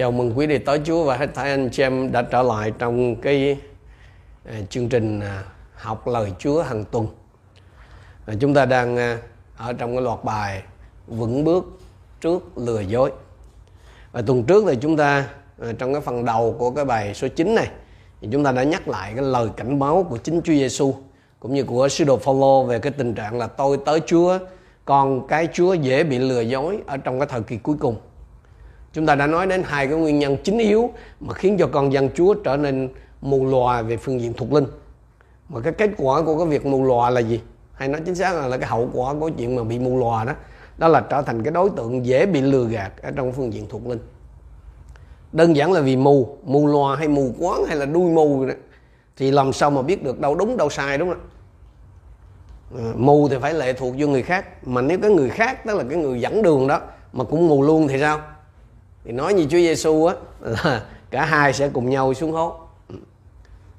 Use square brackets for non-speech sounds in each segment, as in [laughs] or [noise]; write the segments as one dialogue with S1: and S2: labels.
S1: Chào mừng quý đệ tới Chúa và hết thảy anh chị em đã trở lại trong cái à, chương trình à, học lời Chúa hàng tuần. À, chúng ta đang ở trong cái loạt bài vững bước trước lừa dối. Và tuần trước thì chúng ta trong cái phần đầu của cái bài số 9 này, thì chúng ta đã nhắc lại cái lời cảnh báo của chính Chúa Giêsu cũng như của sứ đồ Phaolô về cái tình trạng là tôi tới Chúa còn cái Chúa dễ bị lừa dối ở trong cái thời kỳ cuối cùng. Chúng ta đã nói đến hai cái nguyên nhân chính yếu mà khiến cho con dân Chúa trở nên mù lòa về phương diện thuộc linh. Mà cái kết quả của cái việc mù lòa là gì? Hay nói chính xác là, là cái hậu quả của chuyện mà bị mù lòa đó. Đó là trở thành cái đối tượng dễ bị lừa gạt ở trong phương diện thuộc linh. Đơn giản là vì mù, mù lòa hay mù quáng hay là đuôi mù đó. Thì làm sao mà biết được đâu đúng đâu sai đúng không? À, mù thì phải lệ thuộc vô người khác mà nếu cái người khác tức là cái người dẫn đường đó mà cũng mù luôn thì sao thì nói như Chúa Giêsu á, [laughs] là cả hai sẽ cùng nhau xuống hố.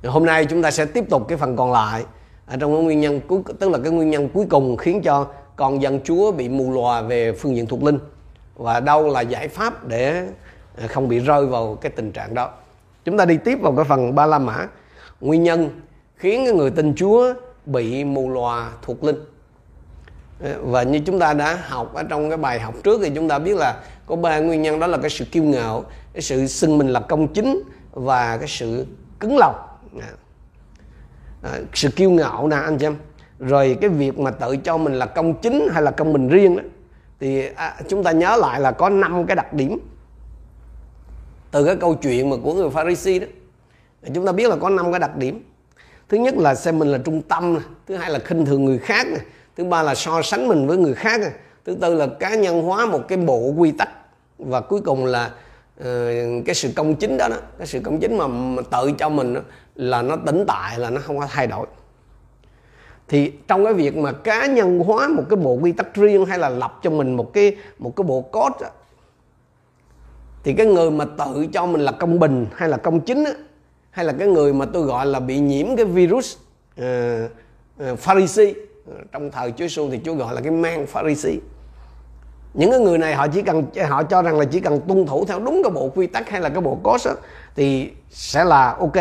S1: Hôm nay chúng ta sẽ tiếp tục cái phần còn lại ở trong cái nguyên nhân cuối, tức là cái nguyên nhân cuối cùng khiến cho con dân Chúa bị mù lòa về phương diện thuộc linh. Và đâu là giải pháp để à, không bị rơi vào cái tình trạng đó. Chúng ta đi tiếp vào cái phần ba la mã. Nguyên nhân khiến cái người tin Chúa bị mù lòa thuộc linh. Ờ, và như chúng ta đã học ở trong cái bài học trước thì chúng ta biết là có ba nguyên nhân đó là cái sự kiêu ngạo cái sự xưng mình là công chính và cái sự cứng lòng. À, sự kiêu ngạo nè anh chị em. Rồi cái việc mà tự cho mình là công chính hay là công mình riêng đó thì à, chúng ta nhớ lại là có năm cái đặc điểm. Từ cái câu chuyện mà của người Pharisee đó chúng ta biết là có năm cái đặc điểm. Thứ nhất là xem mình là trung tâm thứ hai là khinh thường người khác thứ ba là so sánh mình với người khác thứ tư là cá nhân hóa một cái bộ quy tắc và cuối cùng là ờ, cái sự công chính đó, đó cái sự công chính mà, mà tự cho mình đó, là nó tĩnh tại là nó không có thay đổi. Thì trong cái việc mà cá nhân hóa một cái bộ quy tắc riêng hay là lập cho mình một cái một cái bộ code đó, thì cái người mà tự cho mình là công bình hay là công chính đó, hay là cái người mà tôi gọi là bị nhiễm cái virus uh, uh, Pharisee trong thời Chúa Giêsu thì Chúa gọi là cái mang Pharisee những cái người này họ chỉ cần họ cho rằng là chỉ cần tuân thủ theo đúng cái bộ quy tắc hay là cái bộ code đó, thì sẽ là ok.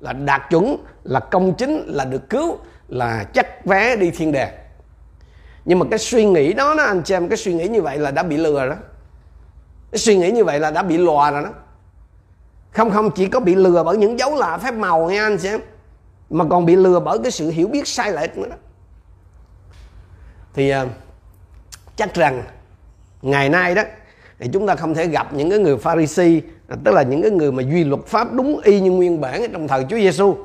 S1: Là đạt chuẩn là công chính là được cứu là chắc vé đi thiên đàng. Nhưng mà cái suy nghĩ đó đó anh chị em cái suy nghĩ như vậy là đã bị lừa đó. Cái suy nghĩ như vậy là đã bị lòa rồi đó. Không không chỉ có bị lừa bởi những dấu lạ phép màu nha anh xem mà còn bị lừa bởi cái sự hiểu biết sai lệch nữa đó. Thì uh, chắc rằng ngày nay đó thì chúng ta không thể gặp những cái người Pharisee tức là những cái người mà duy luật pháp đúng y như nguyên bản trong thời Chúa Giêsu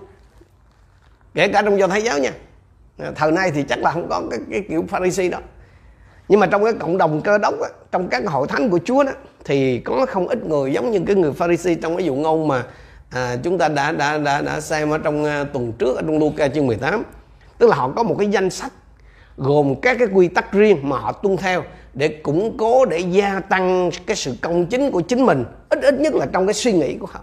S1: kể cả trong do thái giáo nha. Thời nay thì chắc là không có cái, cái kiểu Pharisee đó. Nhưng mà trong cái cộng đồng cơ đốc á, trong các hội thánh của Chúa đó thì có không ít người giống như cái người Pharisee trong cái dụ ngôn mà à, chúng ta đã đã đã đã xem ở trong uh, tuần trước ở trong Luca chương 18 tức là họ có một cái danh sách gồm các cái quy tắc riêng mà họ tuân theo để củng cố, để gia tăng cái sự công chính của chính mình, ít ít nhất là trong cái suy nghĩ của họ.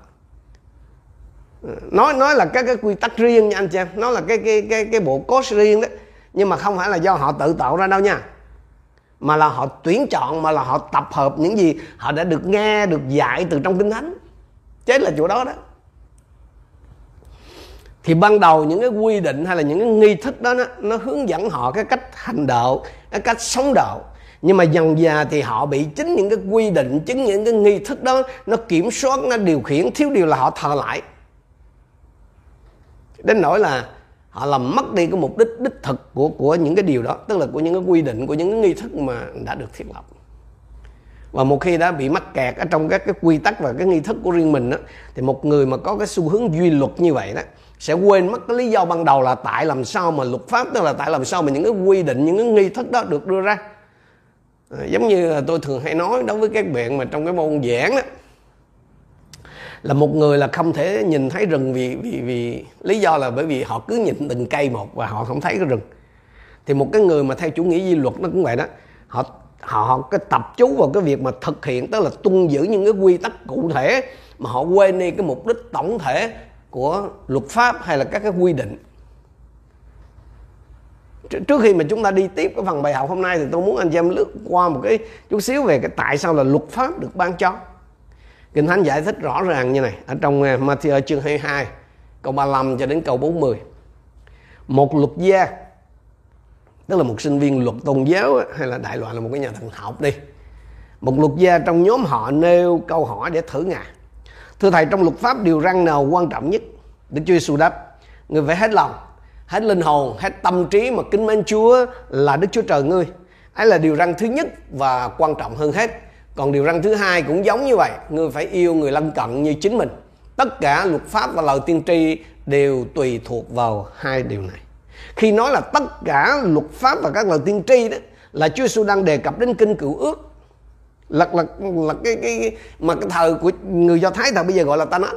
S1: Ừ, nói nói là các cái quy tắc riêng nha anh chị em nó là cái cái cái cái bộ code riêng đó, nhưng mà không phải là do họ tự tạo ra đâu nha, mà là họ tuyển chọn, mà là họ tập hợp những gì họ đã được nghe, được dạy từ trong kinh thánh. Chết là chỗ đó đó thì ban đầu những cái quy định hay là những cái nghi thức đó nó, nó hướng dẫn họ cái cách hành đạo cái cách sống đạo. Nhưng mà dần già thì họ bị chính những cái quy định chính những cái nghi thức đó nó kiểm soát nó điều khiển thiếu điều là họ thờ lại. Đến nỗi là họ làm mất đi cái mục đích đích thực của của những cái điều đó tức là của những cái quy định của những cái nghi thức mà đã được thiết lập. Và một khi đã bị mắc kẹt ở trong các cái quy tắc và cái nghi thức của riêng mình đó, thì một người mà có cái xu hướng duy luật như vậy đó sẽ quên mất cái lý do ban đầu là tại làm sao mà luật pháp tức là tại làm sao mà những cái quy định những cái nghi thức đó được đưa ra. À, giống như là tôi thường hay nói đối với các bạn mà trong cái môn giảng đó là một người là không thể nhìn thấy rừng vì vì vì lý do là bởi vì họ cứ nhìn từng cây một và họ không thấy cái rừng. Thì một cái người mà theo chủ nghĩa di luật nó cũng vậy đó họ họ, họ cái tập chú vào cái việc mà thực hiện tức là tuân giữ những cái quy tắc cụ thể mà họ quên đi cái mục đích tổng thể của luật pháp hay là các cái quy định. Trước khi mà chúng ta đi tiếp cái phần bài học hôm nay thì tôi muốn anh chị em lướt qua một cái chút xíu về cái tại sao là luật pháp được ban cho. Kinh Thánh giải thích rõ ràng như này, ở trong à, Matthew chương 22 câu 35 cho đến câu 40 một luật gia, tức là một sinh viên luật tôn giáo hay là đại loại là một cái nhà thần học đi. Một luật gia trong nhóm họ nêu câu hỏi để thử ngài thưa thầy, trong luật pháp điều răn nào quan trọng nhất Đức Chúa Giêsu đáp? Người phải hết lòng, hết linh hồn, hết tâm trí mà kính mến Chúa là Đức Chúa Trời ngươi. Ấy là điều răn thứ nhất và quan trọng hơn hết. Còn điều răn thứ hai cũng giống như vậy, ngươi phải yêu người lân cận như chính mình. Tất cả luật pháp và lời tiên tri đều tùy thuộc vào hai điều này. Khi nói là tất cả luật pháp và các lời tiên tri đó, là Chúa Giêsu đang đề cập đến kinh cựu ước là là là cái cái mà cái thời của người Do Thái thời bây giờ gọi là Tanakh.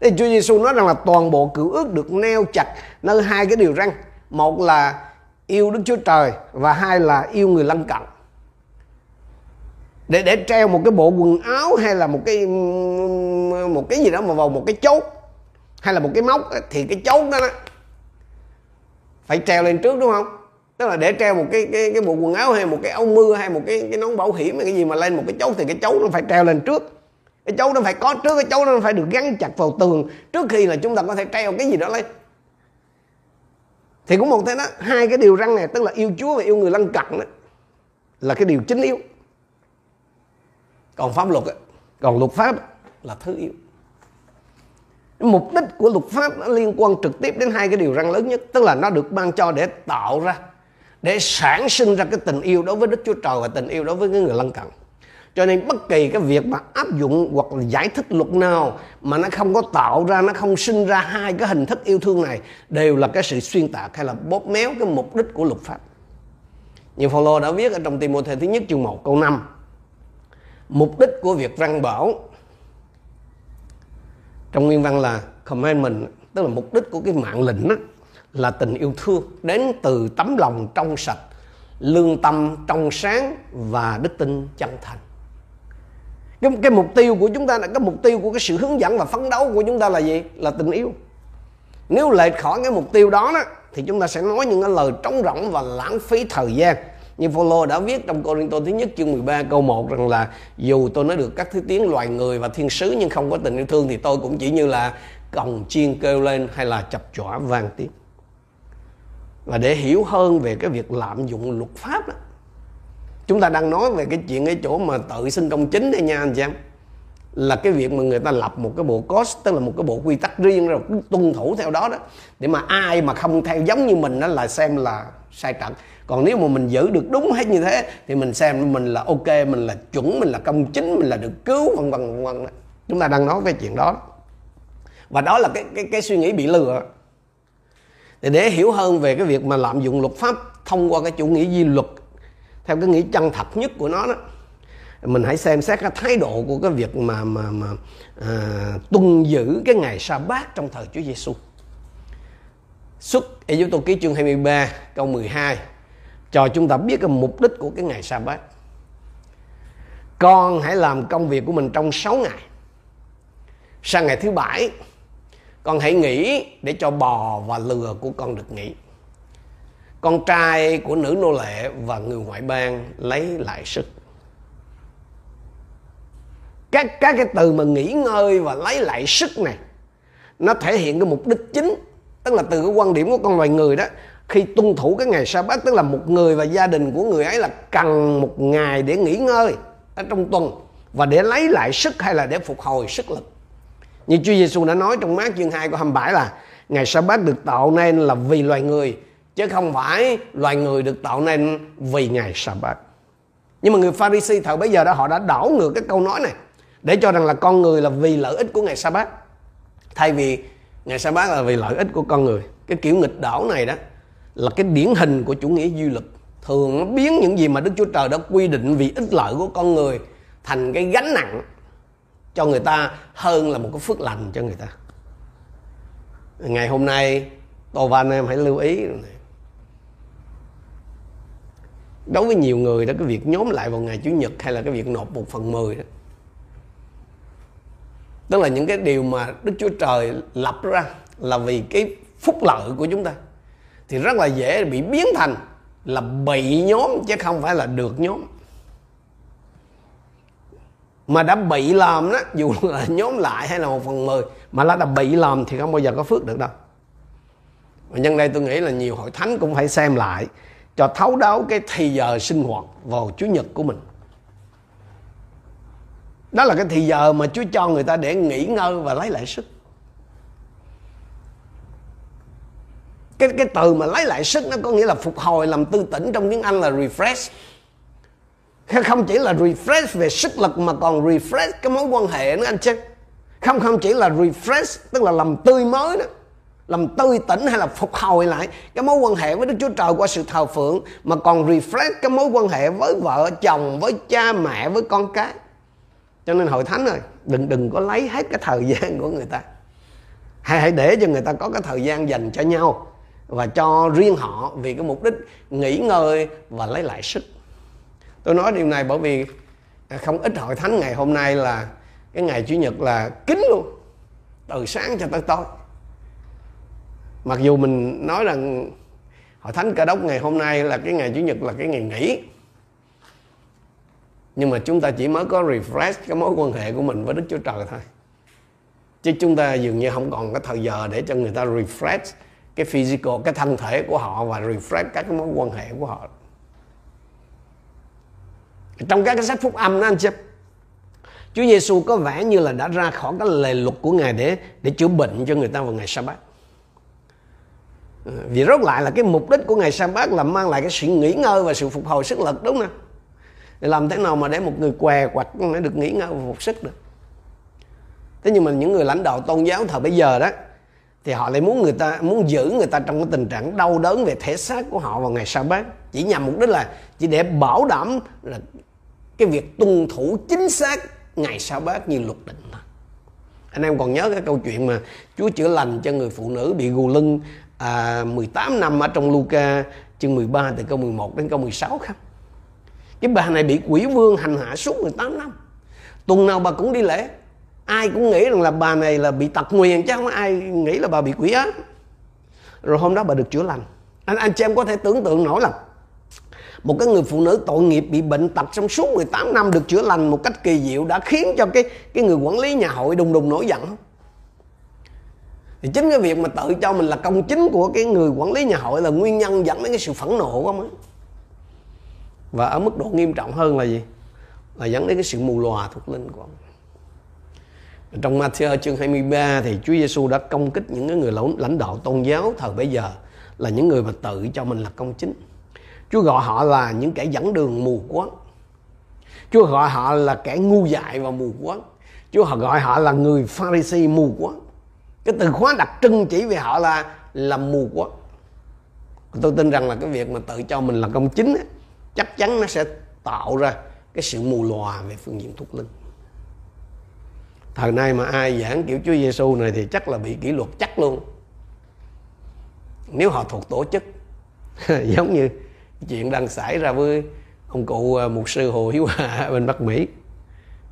S1: Thì Chúa Giêsu nói rằng là toàn bộ cựu ước được neo chặt nơi hai cái điều răn. Một là yêu Đức Chúa Trời và hai là yêu người lân cận. Để để treo một cái bộ quần áo hay là một cái một cái gì đó mà vào một cái chốt hay là một cái móc thì cái chốt đó, đó phải treo lên trước đúng không? Tức là để treo một cái cái cái bộ quần áo hay một cái áo mưa hay một cái cái nón bảo hiểm hay cái gì mà lên một cái chấu thì cái chấu nó phải treo lên trước. Cái chấu nó phải có trước, cái chấu nó phải được gắn chặt vào tường trước khi là chúng ta có thể treo cái gì đó lên. Thì cũng một thế đó. Hai cái điều răng này, tức là yêu Chúa và yêu người lân cận đó, là cái điều chính yếu. Còn pháp luật còn luật pháp là thứ yếu. Mục đích của luật pháp nó liên quan trực tiếp đến hai cái điều răng lớn nhất, tức là nó được ban cho để tạo ra để sản sinh ra cái tình yêu đối với Đức Chúa Trời và tình yêu đối với cái người lân cận. Cho nên bất kỳ cái việc mà áp dụng hoặc là giải thích luật nào mà nó không có tạo ra, nó không sinh ra hai cái hình thức yêu thương này, đều là cái sự xuyên tạc hay là bóp méo cái mục đích của luật pháp. Như Phaolô đã viết ở trong Timôthê thứ nhất chương 1 câu 5 mục đích của việc răng bảo trong nguyên văn là commandment, tức là mục đích của cái mạng lệnh đó là tình yêu thương đến từ tấm lòng trong sạch lương tâm trong sáng và đức tin chân thành. Cái, cái mục tiêu của chúng ta là cái mục tiêu của cái sự hướng dẫn và phấn đấu của chúng ta là gì? Là tình yêu. Nếu lệch khỏi cái mục tiêu đó, đó thì chúng ta sẽ nói những cái lời trống rỗng và lãng phí thời gian. Như Phaolô đã viết trong Corinto thứ nhất chương 13 câu 1 rằng là dù tôi nói được các thứ tiếng loài người và thiên sứ nhưng không có tình yêu thương thì tôi cũng chỉ như là còng chiên kêu lên hay là chập chọa vang tiếng. Và để hiểu hơn về cái việc lạm dụng luật pháp đó, chúng ta đang nói về cái chuyện cái chỗ mà tự sinh công chính đây nha anh chị em. Là cái việc mà người ta lập một cái bộ cost tức là một cái bộ quy tắc riêng rồi tuân thủ theo đó đó để mà ai mà không theo giống như mình đó là xem là sai trận. Còn nếu mà mình giữ được đúng hết như thế thì mình xem mình là ok mình là chuẩn mình là công chính mình là được cứu vân vân vân chúng ta đang nói về chuyện đó. Và đó là cái cái cái suy nghĩ bị lừa thì để hiểu hơn về cái việc mà lạm dụng luật pháp thông qua cái chủ nghĩa di luật theo cái nghĩa chân thật nhất của nó đó mình hãy xem xét cái thái độ của cái việc mà mà mà à, tuân giữ cái ngày sa bát trong thời Chúa Giêsu. Xuất Ê Tô ký chương 23 câu 12 cho chúng ta biết cái mục đích của cái ngày sa bát con hãy làm công việc của mình trong 6 ngày sang ngày thứ bảy con hãy nghỉ để cho bò và lừa của con được nghỉ. Con trai của nữ nô lệ và người ngoại bang lấy lại sức. Các các cái từ mà nghỉ ngơi và lấy lại sức này, nó thể hiện cái mục đích chính, tức là từ cái quan điểm của con loài người đó. Khi tuân thủ cái ngày sa bát, tức là một người và gia đình của người ấy là cần một ngày để nghỉ ngơi ở trong tuần và để lấy lại sức hay là để phục hồi sức lực như Chúa Giêsu đã nói trong mát chương 2 của 27 là ngày sa bát được tạo nên là vì loài người, chứ không phải loài người được tạo nên vì ngày sa bát nhưng mà người Pharisee thời bây giờ đó, họ đã đảo ngược cái câu nói này, để cho rằng là con người là vì lợi ích của ngày sa bát thay vì ngày sa bát là vì lợi ích của con người. Cái kiểu nghịch đảo này đó là cái điển hình của chủ nghĩa duy lực thường nó biến những gì mà Đức Chúa Trời đã quy định vì ích lợi của con người thành cái gánh nặng cho người ta hơn là một cái phước lành cho người ta ngày hôm nay, tô và anh em hãy lưu ý này. đối với nhiều người đó, cái việc nhóm lại vào ngày chủ nhật hay là cái việc nộp một phần mười đó, tức là những cái điều mà Đức Chúa Trời lập ra là vì cái phúc lợi của chúng ta, thì rất là dễ bị biến thành là bị nhóm chứ không phải là được nhóm mà đã bị làm đó, dù là nhóm lại hay là một phần mười, mà nó đã bị làm thì không bao giờ có phước được đâu. Và nhân đây tôi nghĩ là nhiều hội thánh cũng phải xem lại, cho thấu đáo cái thì giờ sinh hoạt vào chủ nhật của mình. Đó là cái thì giờ mà Chúa cho người ta để nghỉ ngơi và lấy lại sức. Cái cái từ mà lấy lại sức nó có nghĩa là phục hồi, làm tư tỉnh trong tiếng Anh là refresh không chỉ là refresh về sức lực mà còn refresh cái mối quan hệ nữa anh chứ không không chỉ là refresh, tức là làm tươi mới đó. Làm tươi tỉnh hay là phục hồi lại cái mối quan hệ với Đức Chúa Trời qua sự thờ phượng, mà còn refresh cái mối quan hệ với vợ, chồng, với cha, mẹ, với con cái. Cho nên hội thánh ơi, đừng đừng có lấy hết cái thời [laughs] gian của người ta. Hãy hãy để cho người ta có cái thời gian dành cho nhau và cho riêng họ vì cái mục đích nghỉ ngơi và lấy lại sức tôi nói điều này bởi vì à, không ít hội thánh ngày hôm nay là cái ngày chủ nhật là kín luôn, từ sáng cho tới tối. Mặc dù mình nói rằng hội thánh cơ đốc ngày hôm nay là cái ngày chủ nhật là cái ngày nghỉ, nhưng mà chúng ta chỉ mới có refresh cái mối quan hệ của mình với đức chúa trời thôi. Chứ chúng ta dường như không còn cái thời giờ để cho người ta refresh cái physical, cái thân thể của họ và refresh các cái mối quan hệ của họ trong các cái sách phúc âm đó, anh chị Chúa Giêsu có vẻ như là đã ra khỏi cái lề luật của Ngài để để chữa bệnh cho người ta vào ngày sa bát ừ, vì rốt lại là cái mục đích của ngày sa bát là mang lại cái sự nghỉ ngơi và sự phục hồi sức lực, đúng không để làm thế nào mà để một người què quặt để được nghỉ ngơi và phục sức được? Thế nhưng mà những người lãnh đạo tôn giáo thời bây giờ đó, thì họ lại muốn người ta, muốn giữ người ta trong cái tình trạng đau đớn về thể xác của họ vào ngày sa bát chỉ nhằm mục đích là chỉ để bảo đảm là cái việc tuân thủ chính xác ngày sau bát như luật định thôi anh em còn nhớ cái câu chuyện mà Chúa chữa lành cho người phụ nữ bị gù lưng à, 18 năm ở trong Luca chương 13 từ câu 11 đến câu 16 không? Cái bà này bị quỷ vương hành hạ suốt 18 năm. Tuần nào bà cũng đi lễ. Ai cũng nghĩ rằng là bà này là bị tật nguyền chứ không ai nghĩ là bà bị quỷ á. Rồi hôm đó bà được chữa lành. Anh anh chị em có thể tưởng tượng nổi là một cái người phụ nữ tội nghiệp bị bệnh tật trong suốt 18 năm được chữa lành một cách kỳ diệu đã khiến cho cái cái người quản lý nhà hội đùng đùng nổi giận không? thì chính cái việc mà tự cho mình là công chính của cái người quản lý nhà hội là nguyên nhân dẫn đến cái sự phẫn nộ của ông và ở mức độ nghiêm trọng hơn là gì là dẫn đến cái sự mù lòa thuộc linh của ông trong Matthew chương 23 thì Chúa Giêsu đã công kích những cái người lãnh đạo tôn giáo thời bấy giờ là những người mà tự cho mình là công chính. Chúa gọi họ là những kẻ dẫn đường mù quáng. Chúa gọi họ là kẻ ngu dại và mù quáng. Chúa gọi họ là người Pharisee mù quáng cái từ khóa đặc trưng chỉ về họ là là mù quáng. tôi tin rằng là cái việc mà tự cho mình là công chính ấy, chắc chắn nó sẽ tạo ra cái sự mù lòa về phương diện thuộc linh thời nay mà ai giảng kiểu Chúa Giêsu này thì chắc là bị kỷ luật chắc luôn nếu họ thuộc tổ chức [laughs] giống như chuyện đang xảy ra với ông cụ à, mục sư Hồ Hiếu Hà [laughs] bên Bắc Mỹ.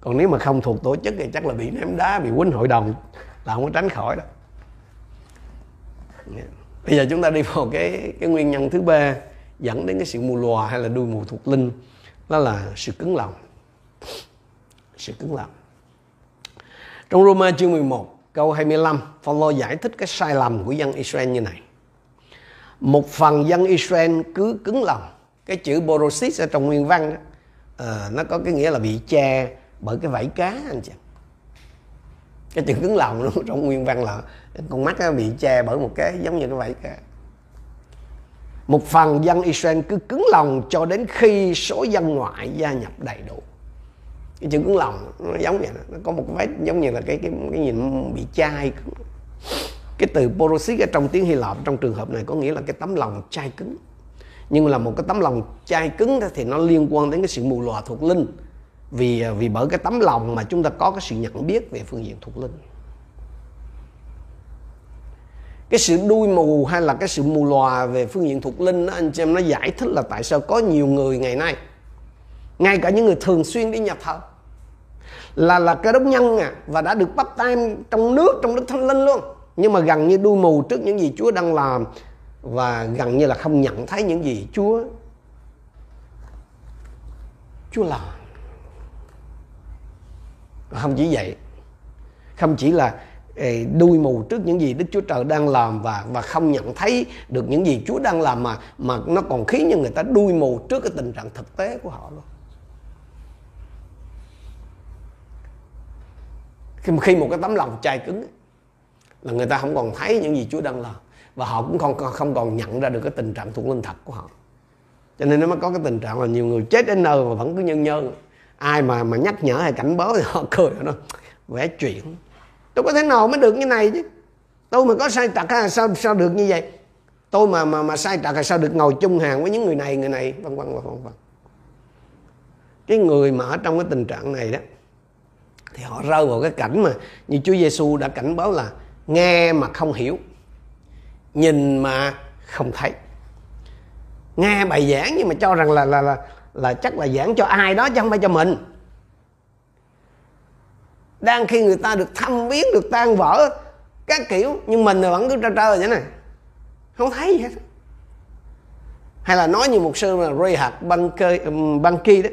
S1: Còn nếu mà không thuộc tổ chức thì chắc là bị ném đá, bị quýnh hội đồng, là không có tránh khỏi đó. Dạ. Bây giờ chúng ta đi vào cái cái nguyên nhân thứ ba dẫn đến cái sự mù lòa hay là đuôi mù thuộc linh, đó là sự cứng lòng. Sự cứng lòng. Trong Roma chương 11 câu 25 Phaolô giải thích cái sai lầm của dân Israel như này một phần dân Israel cứ cứng lòng. Cái chữ borosis ở trong nguyên văn đó, à, nó có cái nghĩa là bị che bởi cái vảy cá anh chị. Cái chữ cứng lòng [laughs] luôn trong nguyên văn là con mắt nó bị che bởi một cái giống như cái vậy cá. Một phần dân Israel cứ cứng lòng cho đến khi số dân ngoại gia nhập đầy đủ. Cái chữ cứng lòng nó giống vậy đó. nó có một cái giống như là cái cái cái nhìn bị chai cái từ porosis ở trong tiếng Hy Lạp, trong trường hợp này có nghĩa là cái tấm lòng chai cứng. Nhưng là một cái tấm lòng chai cứng thì nó liên quan đến cái sự mù lòa thuộc linh. Vì vì bởi cái tấm lòng mà chúng ta có cái sự nhận biết về phương diện thuộc linh. Cái sự đuôi mù hay là cái sự mù lòa về phương diện thuộc linh đó, anh chị em nó giải thích là tại sao có nhiều người ngày nay, ngay cả những người thường xuyên đi nhập thờ, là là cái đốc nhân à và đã được bắt tay trong nước, trong đức thánh linh luôn nhưng mà gần như đuôi mù trước những gì Chúa đang làm và gần như là không nhận thấy những gì Chúa Chúa làm không chỉ vậy không chỉ là đuôi mù trước những gì Đức Chúa Trời đang làm và và không nhận thấy được những gì Chúa đang làm mà mà nó còn khiến cho người ta đuôi mù trước cái tình trạng thực tế của họ luôn. Khi, một cái tấm lòng chai cứng là người ta không còn thấy những gì Chúa đang làm và họ cũng không không còn nhận ra được cái tình trạng thuộc linh thật của họ. Cho nên nó mới có cái tình trạng là nhiều người chết đến nơi mà vẫn cứ nhân nhân ai mà mà nhắc nhở hay cảnh báo thì họ [laughs] cười nó vẽ chuyện. Tôi có thể nào mới được như này chứ? Tôi mà có sai trật hay sao sao được như vậy? Tôi mà mà mà sai trật hay sao được ngồi chung hàng với những người này người này, vân vân vân vân cái người mà ở trong cái tình trạng này đó, thì họ rơi vào cái cảnh mà như Chúa Giêsu đã cảnh báo là nghe mà không hiểu nhìn mà không thấy. Nghe bài giảng nhưng mà cho rằng là là là là chắc là giảng cho ai đó chứ không phải cho mình. Đang khi người ta được thăm biến được tan vỡ các kiểu nhưng mình vẫn cứ trơ trơ vậy này không thấy gì hết. Hay là nói như một sư là Rehad Banki đó.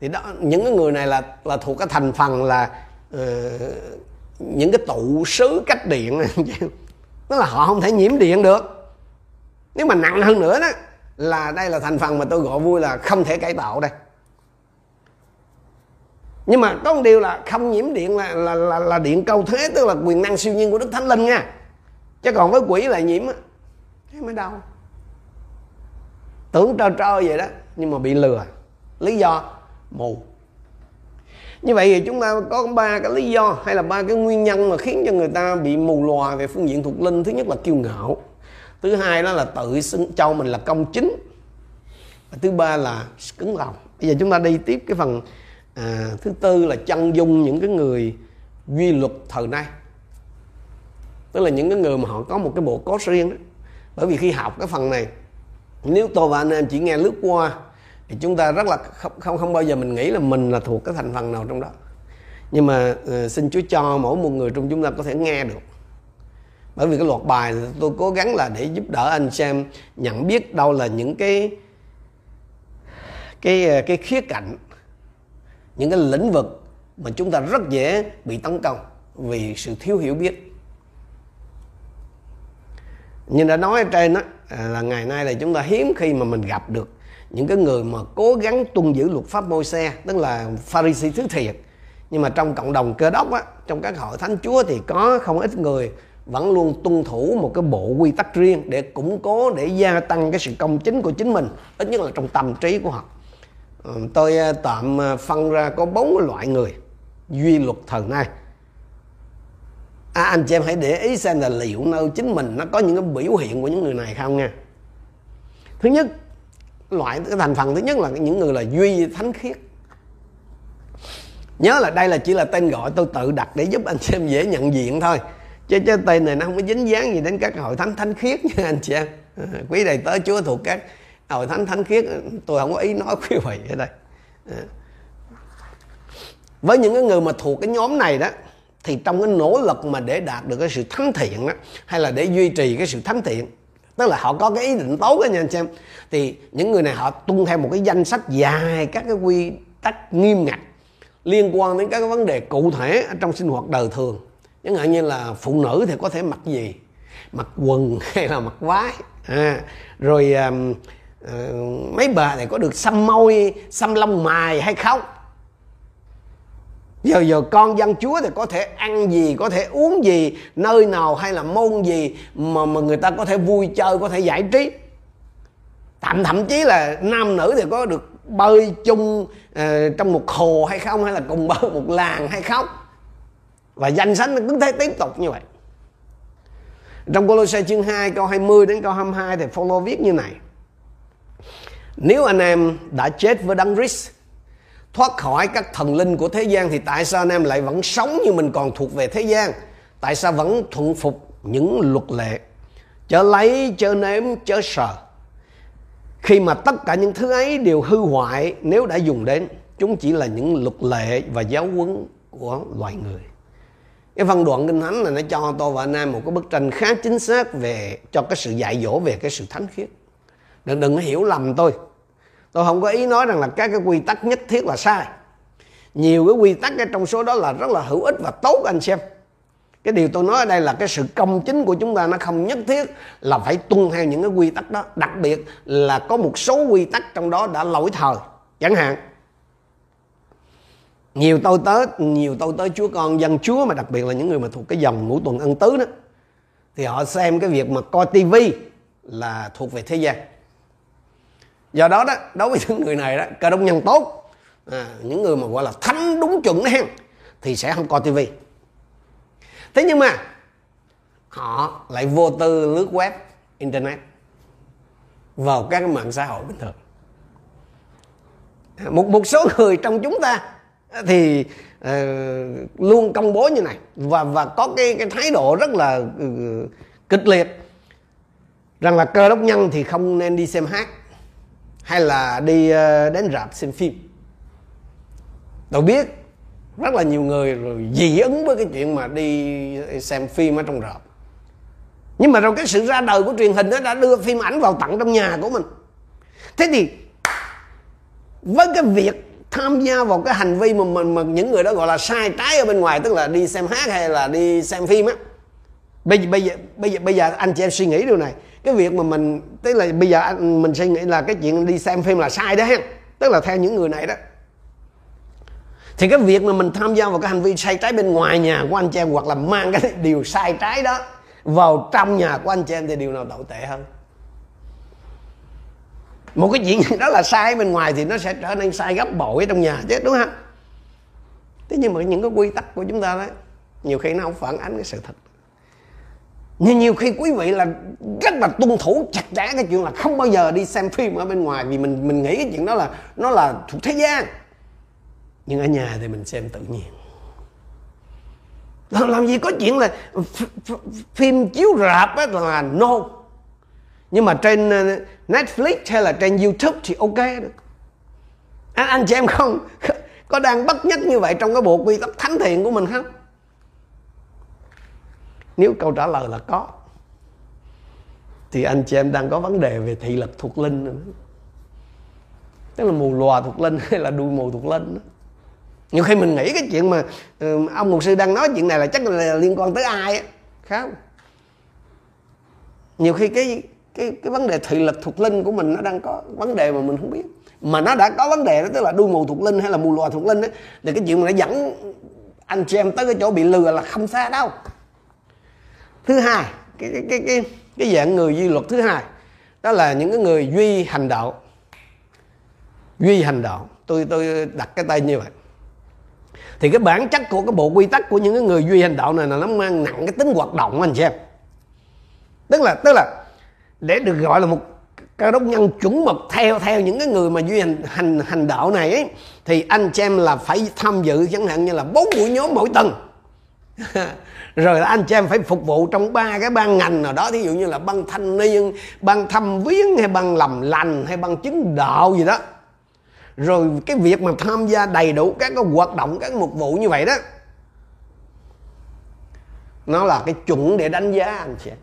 S1: Thì đó những cái người này là là thuộc cái thành phần là uh, những cái tụ sứ cách điện [laughs] tức là họ không thể nhiễm điện được. Nếu mà nặng hơn nữa đó là đây là thành phần mà tôi gọi vui là không thể cải tạo đây. Nhưng mà có một điều là không nhiễm điện là là là, là điện câu thế tức là quyền năng siêu nhiên của đức thánh linh nha. Chứ còn với quỷ là nhiễm á thế mới đau. Tưởng trơ trơ vậy đó nhưng mà bị lừa. Lý do mù như vậy thì chúng ta có ba cái lý do hay là ba cái nguyên nhân mà khiến cho người ta bị mù lòa về phương diện thuộc linh. Thứ nhất là kiêu ngạo. Thứ hai đó là tự xưng cho mình là công chính. Và thứ ba là cứng lòng. Bây giờ chúng ta đi tiếp cái phần à, thứ tư là chân dung những cái người duy luật thời nay. Tức là những cái người mà họ có một cái bộ cốt riêng đó. Bởi vì khi học cái phần này nếu tôi và anh em chỉ nghe lướt qua thì chúng ta rất là không không không bao giờ mình nghĩ là mình là thuộc cái thành phần nào trong đó. Nhưng mà uh, xin Chúa cho mỗi một người trong chúng ta có thể nghe được. Bởi vì cái loạt bài tôi cố gắng là để giúp đỡ anh xem nhận biết đâu là những cái cái ờ, cái khía cạnh những cái lĩnh vực mà chúng ta rất dễ bị tấn công vì sự thiếu hiểu biết. Như đã nói ở trên đó là ngày nay là chúng ta hiếm khi mà mình gặp được những cái người mà cố gắng tuân giữ luật pháp môi xe tức là pharisee thứ thiệt nhưng mà trong cộng đồng cơ đốc á trong các hội thánh chúa thì có không ít người vẫn luôn tuân thủ một cái bộ quy tắc riêng để củng cố để gia tăng cái sự công chính của chính mình ít nhất là trong tâm trí của họ. Ờ, tôi ờ, tạm ờ, phân ra có bốn loại người duy luật thần nay. À, anh chị em hãy để ý xem là liệu nơi chính mình nó có những cái biểu hiện của những người này không nha. Thứ nhất loại cái thành phần thứ nhất là những người là duy thánh khiết. Nhớ là đây là chỉ là tên gọi tôi tự đặt để giúp anh xem dễ nhận diện thôi. Chứ chứ tên này nó không có dính dáng gì đến các hội thánh thánh khiết nha anh chị em. À, quý đầy tớ, chúa thuộc các hội thánh thánh khiết, tôi không có ý nói [laughs] quý vị ở đây. À. Với những cái người mà thuộc cái nhóm này đó, thì trong cái nỗ lực mà để đạt được cái sự thánh thiện đó, hay là để duy trì cái sự thánh thiện tức là họ có cái ý định tốt đó nha anh xem thì những người này họ tuân theo một cái danh sách dài các cái quy tắc nghiêm ngặt liên quan đến các cái vấn đề cụ thể trong sinh hoạt đời thường. Chẳng hạn như là phụ nữ thì có thể mặc gì? Mặc quần [laughs] hay là mặc váy, à, rồi uh, mấy bà thì có được xăm môi xăm lông mài hay không? Giờ giờ con dân chúa thì có thể ăn gì có thể uống gì nơi nào hay là môn gì mà mà người ta có thể vui chơi có thể giải trí. Thậm thậm chí là nam nữ thì có được bơi chung uh, trong một hồ hay không hay là cùng bơi [laughs] một làng hay không. Và danh sách nó cứ thế tiếp tục như vậy. Trong Colossae chương 2 câu 20 đến câu 22 thì Phaolô viết như này. Nếu anh em đã chết với đấng Christ thoát khỏi các thần linh của thế gian thì tại sao anh em lại vẫn sống như mình còn thuộc về thế gian? Tại sao vẫn thuận phục những luật lệ? Chớ lấy, chớ nếm, chớ sợ. Khi mà tất cả những thứ ấy đều hư hoại, nếu đã dùng đến, chúng chỉ là những luật lệ và giáo huấn của loài người. Cái phân đoạn kinh thánh này nó cho tôi và anh em một cái bức tranh khá chính xác về, cho cái sự dạy dỗ về cái sự thánh khiết. Đừng đừng hiểu lầm tôi tôi không có ý nói rằng là các cái quy tắc nhất thiết là sai. Nhiều cái quy tắc ở trong số đó là rất là hữu ích và tốt, anh xem. Cái điều tôi nói ở đây là cái sự công chính của chúng ta nó không nhất thiết là phải tuân theo những cái quy tắc đó. Đặc biệt là có một số quy tắc trong đó đã lỗi thời, chẳng hạn. Nhiều tôi tớ nhiều tôi tớ chúa con, dân chúa mà đặc biệt là những người mà thuộc cái dòng ngũ tuần ân tứ đó, thì họ xem cái việc mà coi tivi là thuộc về thế gian do đó đó đối với những người này đó cơ đốc nhân tốt. À, những người mà gọi là thánh đúng chuẩn hen thì sẽ không coi tivi. Thế nhưng mà họ lại vô tư lướt web internet vào các mạng xã hội bình thường. Một một số người trong chúng ta thì uh, luôn công bố như này và và có cái cái thái độ rất là uh, kịch liệt rằng là cơ đốc nhân thì không nên đi xem hát hay là đi ờ, đến rạp xem phim? Tôi biết rất là nhiều người rồi dị ứng với cái chuyện mà đi xem phim ở trong rạp. Nhưng mà trong cái sự ra đời của truyền hình nó đã đưa phim ảnh vào tận trong nhà của mình. Thế thì với cái việc tham gia vào cái hành vi mà mình, mà những người đó gọi là sai trái ở bên ngoài, tức là đi xem hát hay là đi xem phim á, bây giờ bây giờ bây giờ bây giờ anh chị em suy nghĩ điều này cái việc mà mình tức là bây giờ anh, mình suy nghĩ là cái chuyện đi xem phim là sai đó ha. Tức là theo những người này đó. Thì cái việc mà mình tham gia vào cái hành vi sai trái bên ngoài nhà của anh chị em hoặc là mang cái [laughs] điều sai trái đó vào trong nhà của anh chị em thì điều nào tồi tệ hơn? Một cái chuyện [laughs] đó là sai bên ngoài thì nó sẽ trở nên sai gấp bội trong nhà chứ đúng không? Thế nhưng mà những cái quy tắc của chúng ta đấy nhiều khi nó không phản ánh cái sự thật nhưng nhiều khi quý vị là rất là tuân thủ chặt chẽ cái chuyện là không bao giờ đi xem phim ở bên ngoài vì mình mình nghĩ cái chuyện đó là nó là thuộc thế gian. Nhưng ở nhà thì mình xem tự nhiên. Làm gì có chuyện là phim chiếu rạp á là no. Nhưng mà trên ờ, Netflix hay là trên YouTube thì ok được anh, à, anh chị em không? [laughs] Có đang bất nhất như vậy trong cái bộ quy tắc thánh thiện của mình không? Nếu câu trả lời là có, thì anh chị em đang có vấn đề về thị lực thuộc linh nữa. Tức là mù lòa thuộc linh hay là đuôi mù thuộc linh đó. nhiều khi mình nghĩ cái chuyện mà ừ, ông mục sư đang nói chuyện này là chắc là liên quan tới ai á không? Nhiều khi cái cái cái vấn đề thị lực thuộc linh của mình nó đang có vấn đề mà mình không biết. Mà nó đã có vấn đề đó, tức là đuôi mù thuộc linh hay là mù lòa thuộc linh đó thì cái chuyện mà nó dẫn anh chị em tới cái chỗ bị lừa là không xa đâu thứ hai cái cái cái cái, cái dạng người duy luật thứ hai đó là những cái người duy hành đạo. Duy hành đạo. Tôi tôi đặt cái tay như vậy. Thì cái bản chất của cái bộ quy tắc của những cái người duy hành đạo này là nó mang nặng cái tính hoạt động anh xem tức là tức là để được gọi là một cơ đốc nhân chuẩn mực theo theo những cái người mà duy hành hành hành đạo này ấy, thì anh xem là phải tham dự chẳng hạn như là bốn buổi nhóm mỗi tuần [laughs] rồi anh chị em phải phục vụ trong ba cái ban ngành nào đó, thí dụ như là ban thanh niên, ban thăm viếng hay ban làm lành hay ban chứng đạo gì đó. Rồi cái việc mà tham gia đầy đủ các cái hoạt động, các mục vụ như vậy đó, nó là cái chuẩn để đánh giá anh chị em.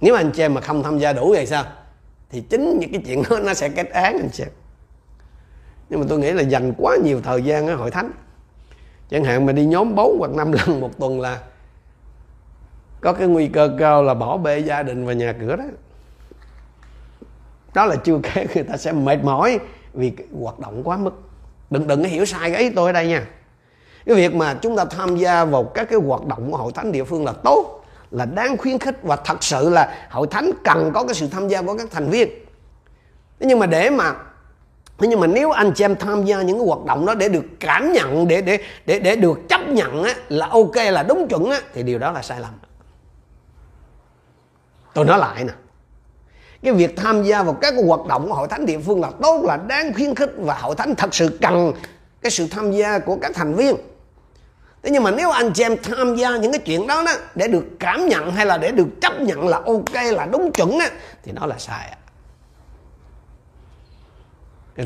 S1: Nếu anh chị em mà không tham gia đủ thì sao? Thì chính những cái chuyện đó nó sẽ kết án anh chị em. Nhưng mà tôi nghĩ là dành quá nhiều thời gian ở hội thánh chẳng hạn mà đi nhóm 4 hoặc 5 lần một tuần là có cái nguy cơ cao là bỏ bê gia đình và nhà cửa đó. Đó là chưa kể người ta sẽ mệt mỏi vì hoạt động quá mức. Đừng đừng hiểu sai cái ý tôi ở đây nha. Cái việc mà chúng ta tham gia vào các cái hoạt động của hội thánh địa phương là tốt, là đáng khuyến khích và thật sự là hội thánh cần có cái sự tham gia của các thành viên. Nhưng mà để mà thế nhưng mà nếu anh chị em tham gia những cái hoạt động đó để được cảm nhận để để để để được chấp nhận á, là ok là đúng chuẩn á, thì điều đó là sai lầm. Tôi nói lại nè. Cái việc tham gia vào các hoạt động của hội thánh địa phương là tốt là đáng khuyến khích và hội thánh thật sự cần cái sự tham gia của các thành viên. Thế nhưng mà nếu anh chị em tham gia những cái chuyện đó đó để được cảm nhận hay là để được chấp nhận là ok là đúng chuẩn á thì nó là sai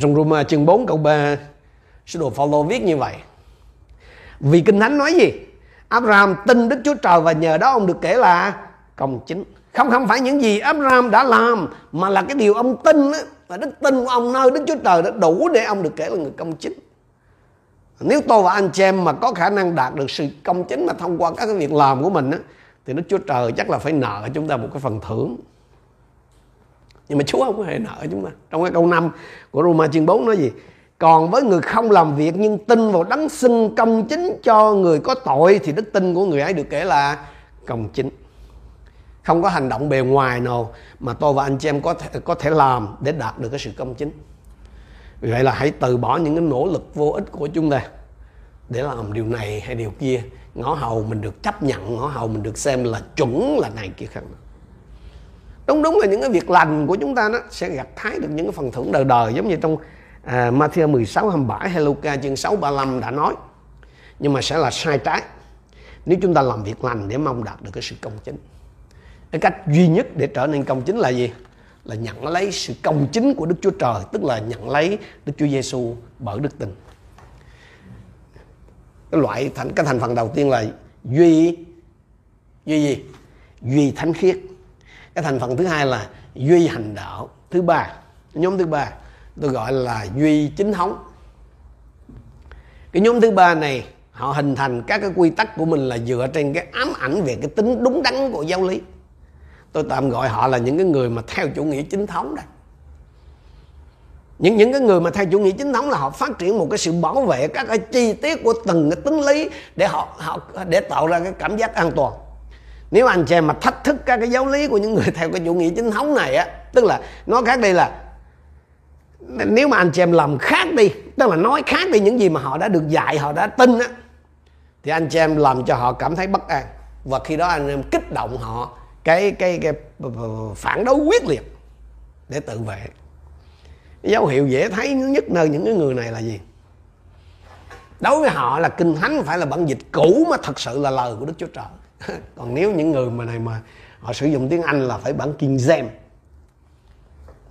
S1: trong Roma chương 4 câu 3 Sứ đồ Phaolô viết như vậy. Vì Kinh Thánh nói gì? Abraham tin Đức Chúa Trời và nhờ đó ông được kể là công chính. Không không phải những gì Abraham đã làm mà là cái điều ông tin á, và đức tin của ông nơi Đức Chúa Trời đã đủ để ông được kể là người công chính. Nếu tôi và anh chị em mà có khả năng đạt được sự công chính mà thông qua các cái việc làm của mình á, thì Đức Chúa Trời chắc là phải nợ chúng ta một cái phần thưởng nhưng mà Chúa không có hề nợ chúng ta. Trong cái câu 5 của Roma chương 4 nói gì? Còn với người không làm việc nhưng tin vào đấng xưng công chính cho người có tội thì đức tin của người ấy được kể là công chính. Không có hành động bề ngoài nào mà tôi và anh chị em có thể có thể làm để đạt được cái sự công chính. Vì vậy là hãy từ bỏ những cái nỗ lực vô ích của chúng ta để làm điều này hay điều kia. Ngõ hầu mình được chấp nhận, ngõ hầu mình được xem là chuẩn là này kia khác đúng đúng là những cái việc lành của chúng ta nó sẽ gặt thái được những cái phần thưởng đời đời giống như trong à, Matthew 16 27 hay Luca chương 6 35 đã nói. Nhưng mà sẽ là sai trái. Nếu chúng ta làm việc lành để mong đạt được cái sự công chính. Cái cách duy nhất để trở nên công chính là gì? Là nhận lấy sự công chính của Đức Chúa Trời tức là nhận lấy Đức Chúa Giêsu bởi đức tin. Cái loại thành cái thành phần đầu tiên là duy duy gì? Duy thánh khiết cái thành phần thứ hai là duy hành đạo. Thứ ba, nhóm thứ ba tôi gọi là duy chính thống. Cái nhóm thứ ba này, họ hình thành các cái quy tắc của mình là dựa trên cái ám ảnh về cái tính đúng đắn của giáo lý. Tôi tạm gọi họ là những cái người mà theo chủ nghĩa chính thống đó. Những những cái người mà theo chủ nghĩa chính thống là họ phát triển một cái sự bảo vệ các cái chi tiết của từng cái tính lý để họ họ, để tạo ra cái cảm giác an toàn nếu anh chị mà thách thức các cái giáo lý của những người [laughs] theo cái chủ nghĩa chính thống này á, tức là nói khác đi là, nếu mà anh chị em làm khác đi, tức là nói khác đi những gì mà họ đã được dạy, họ đã tin á, thì anh chị em làm cho họ cảm thấy bất an. Và khi đó anh em kích động họ, cái cái cái phản đối quyết liệt để tự vệ. Dấu hiệu dễ thấy nhất nơi những cái người này là gì? Đối với họ là kinh thánh phải là bản dịch cũ mà thật sự là lời của đức chúa trời. [laughs] còn nếu những người mà này mà họ sử dụng tiếng anh là phải bản King James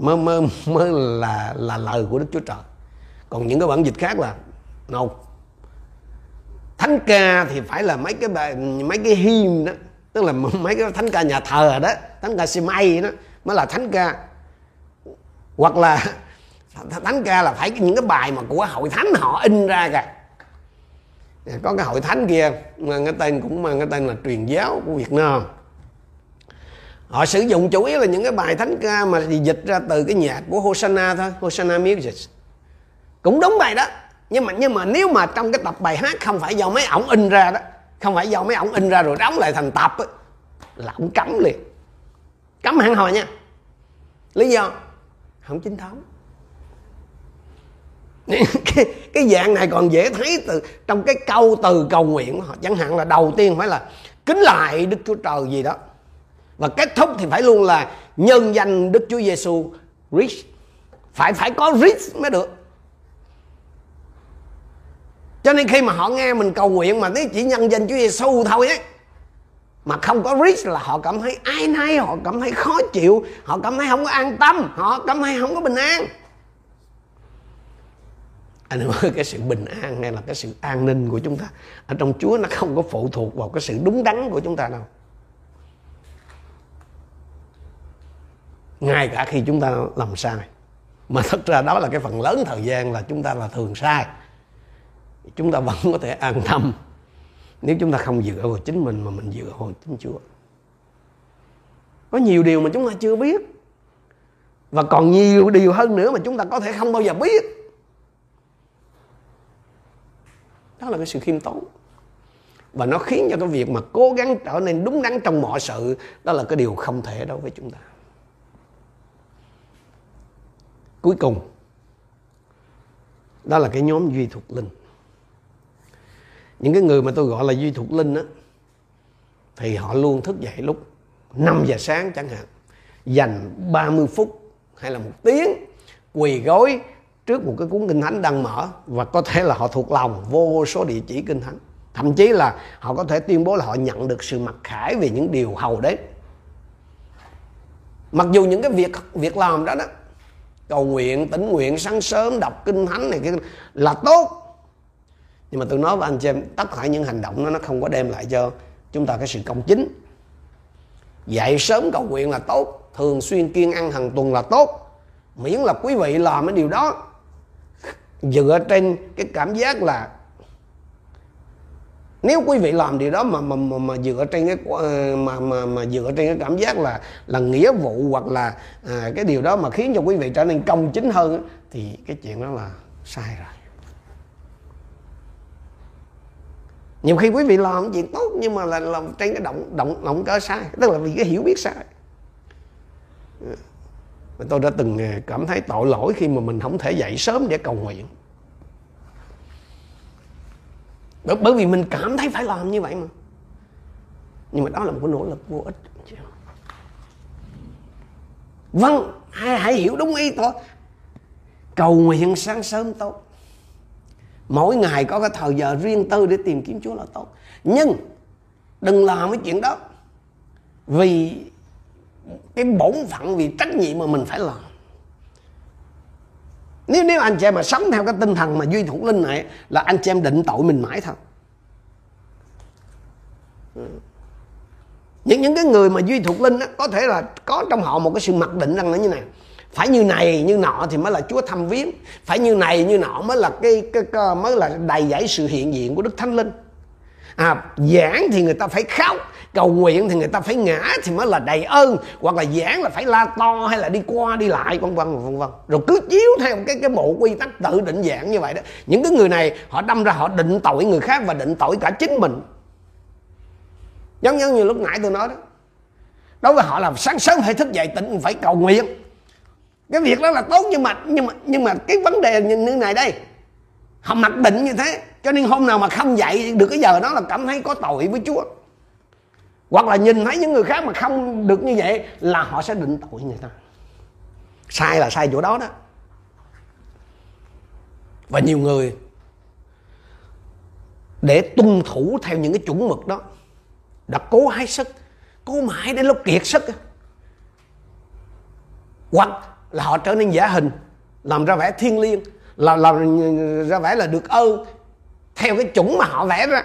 S1: mới mới mới là là lời của đức chúa trời. Còn những cái bản dịch khác là no. Thánh ca thì phải là mấy cái bài, mấy cái hymn đó, tức là [laughs] mấy cái thánh ca nhà thờ đó, thánh ca Simay đó, mới là thánh ca. Hoặc là [laughs] thánh ca là phải những cái bài mà của hội thánh họ in ra kìa có cái hội thánh kia mà cái tên cũng mang cái tên là truyền giáo của Việt Nam. Họ sử dụng chủ yếu là những cái bài thánh ca mà dịch ra từ cái nhạc của Hosanna thôi Hosanna Music. Cũng đúng bài đó. Nhưng mà nhưng mà nếu mà trong cái tập bài hát không phải do mấy ổng in ra đó không phải do mấy ổng in ra rồi đóng lại thành tập ấy, là ổng cấm liền. Cấm hẳn hồi nha. Lý do? Không chính thống. [laughs] cái, cái dạng này còn dễ thấy từ trong cái câu từ cầu nguyện họ chẳng hạn là đầu tiên phải là kính lại Đức Chúa Trời gì đó. Và kết thúc thì phải luôn là nhân danh Đức Chúa Giêsu Christ phải phải có Christ mới được. Cho nên khi mà họ nghe mình cầu nguyện mà thấy chỉ nhân danh Chúa Giêsu thôi ấy mà không có rich là họ cảm thấy ai nay họ cảm thấy khó chịu họ cảm thấy không có an tâm họ cảm thấy không có bình an anh ơi [laughs] cái sự bình an hay là cái sự an ninh của chúng ta, ở trong Chúa nó không có phụ thuộc vào cái sự đúng đắn của chúng ta đâu. Ngay cả khi chúng ta làm sai, mà [laughs] thật ra đó là cái phần lớn thời gian là chúng ta là thường sai. Chúng ta vẫn có thể an tâm. Nếu chúng ta không dựa vào chính mình mà mình dựa vào chính Chúa. Có nhiều điều mà chúng ta chưa biết. Và còn nhiều điều hơn nữa mà chúng ta có thể không bao giờ biết. Đó là cái sự khiêm tốn. Và nó khiến cho cái việc mà cố gắng trở nên đúng đắn trong mọi sự, đó là cái điều không thể đối với chúng ta. Cuối cùng, đó là cái nhóm duy thuộc linh. Những cái người mà tôi gọi là duy thuộc linh á, thì họ luôn thức dậy lúc 5 giờ sáng chẳng hạn, dành 30 phút hay là một tiếng quỳ gối trước một cái cuốn kinh thánh đang mở, và có thể là họ thuộc lòng vô số địa chỉ kinh thánh. Thậm chí là họ có thể tuyên bố là họ nhận được sự mặc khải về những điều hầu đấy mặc dù những cái việc việc làm đó đó, cầu nguyện tĩnh nguyện, sáng sớm, đọc kinh thánh này kia là tốt. Nhưng mà tôi nói với anh chị em, tất cả những hành động đó nó không có đem lại cho chúng ta cái sự công chính. Dậy sớm cầu nguyện là tốt, thường xuyên kiên ăn hàng tuần là tốt. Miễn là quý vị làm cái điều đó dựa trên cái cảm giác là nếu quý vị làm điều đó mà mà mà, mà dựa trên cái ờ, mà mà mà dựa trên cái cảm giác là là nghĩa vụ hoặc là à, cái điều đó mà khiến cho quý vị trở nên công chính hơn thì cái chuyện đó là sai rồi. Nhiều khi quý vị làm chuyện tốt nhưng mà là làm trên cái động động động cơ sai tức là vì cái hiểu biết sai tôi đã từng à, cảm thấy tội lỗi khi mà mình không thể dậy sớm để cầu nguyện. Bởi, bởi vì mình cảm thấy phải làm như vậy mà. Nhưng mà đó là một cái nỗ lực vô ích vâng hãy, hãy hiểu đúng ý tôi cầu nguyện sáng sớm tốt. Mỗi ngày có cái thời giờ riêng tư để tìm kiếm Chúa là tốt. Nhưng đừng làm cái chuyện đó vì cái bổn phận vì trách nhiệm mà mình phải làm. Nếu nếu anh chị em mà sống theo cái tinh thần mà duy thủ linh này là anh chị em định tội mình mãi thôi. Những những cái người mà duy thuộc linh đó, có thể là có trong họ một cái sự mặc định rằng là như này phải như này như nọ thì mới là Chúa thăm viếng phải như này như nọ mới là cái, cái, cái mới là đầy dẫy sự hiện diện của Đức Thánh Linh. À giảng thì người ta phải khóc cầu nguyện thì người ta phải ngã thì mới là đầy ơn, hoặc là giảng là phải la to hay là đi qua đi lại, vân vân vân vân. Rồi cứ chiếu theo cái cái bộ quy tắc tự định giảng như vậy đó. Những cái người này, họ đâm ra họ định tội người khác và định tội cả chính mình. Giống giống như lúc nãy tôi nói đó. Đối với họ là sáng sớm phải thức dậy tỉnh phải cầu nguyện. Cái việc đó là tốt nhưng mà nhưng mà nhưng mà cái vấn đề như này đây. Họ mặc định như thế, cho nên hôm nào mà không dậy được cái giờ đó là cảm thấy có tội với Chúa hoặc là nhìn thấy những người khác mà không được như vậy là họ sẽ định tội người ta. Sai là sai chỗ đó đó. Và nhiều người để tuân thủ theo những cái chuẩn mực đó đã cố hái sức cố mãi đến lúc kiệt sức hoặc là họ trở nên giả hình làm ra vẻ thiên liêng làm, làm ra vẻ là được ơn theo cái chuẩn mà họ vẽ ra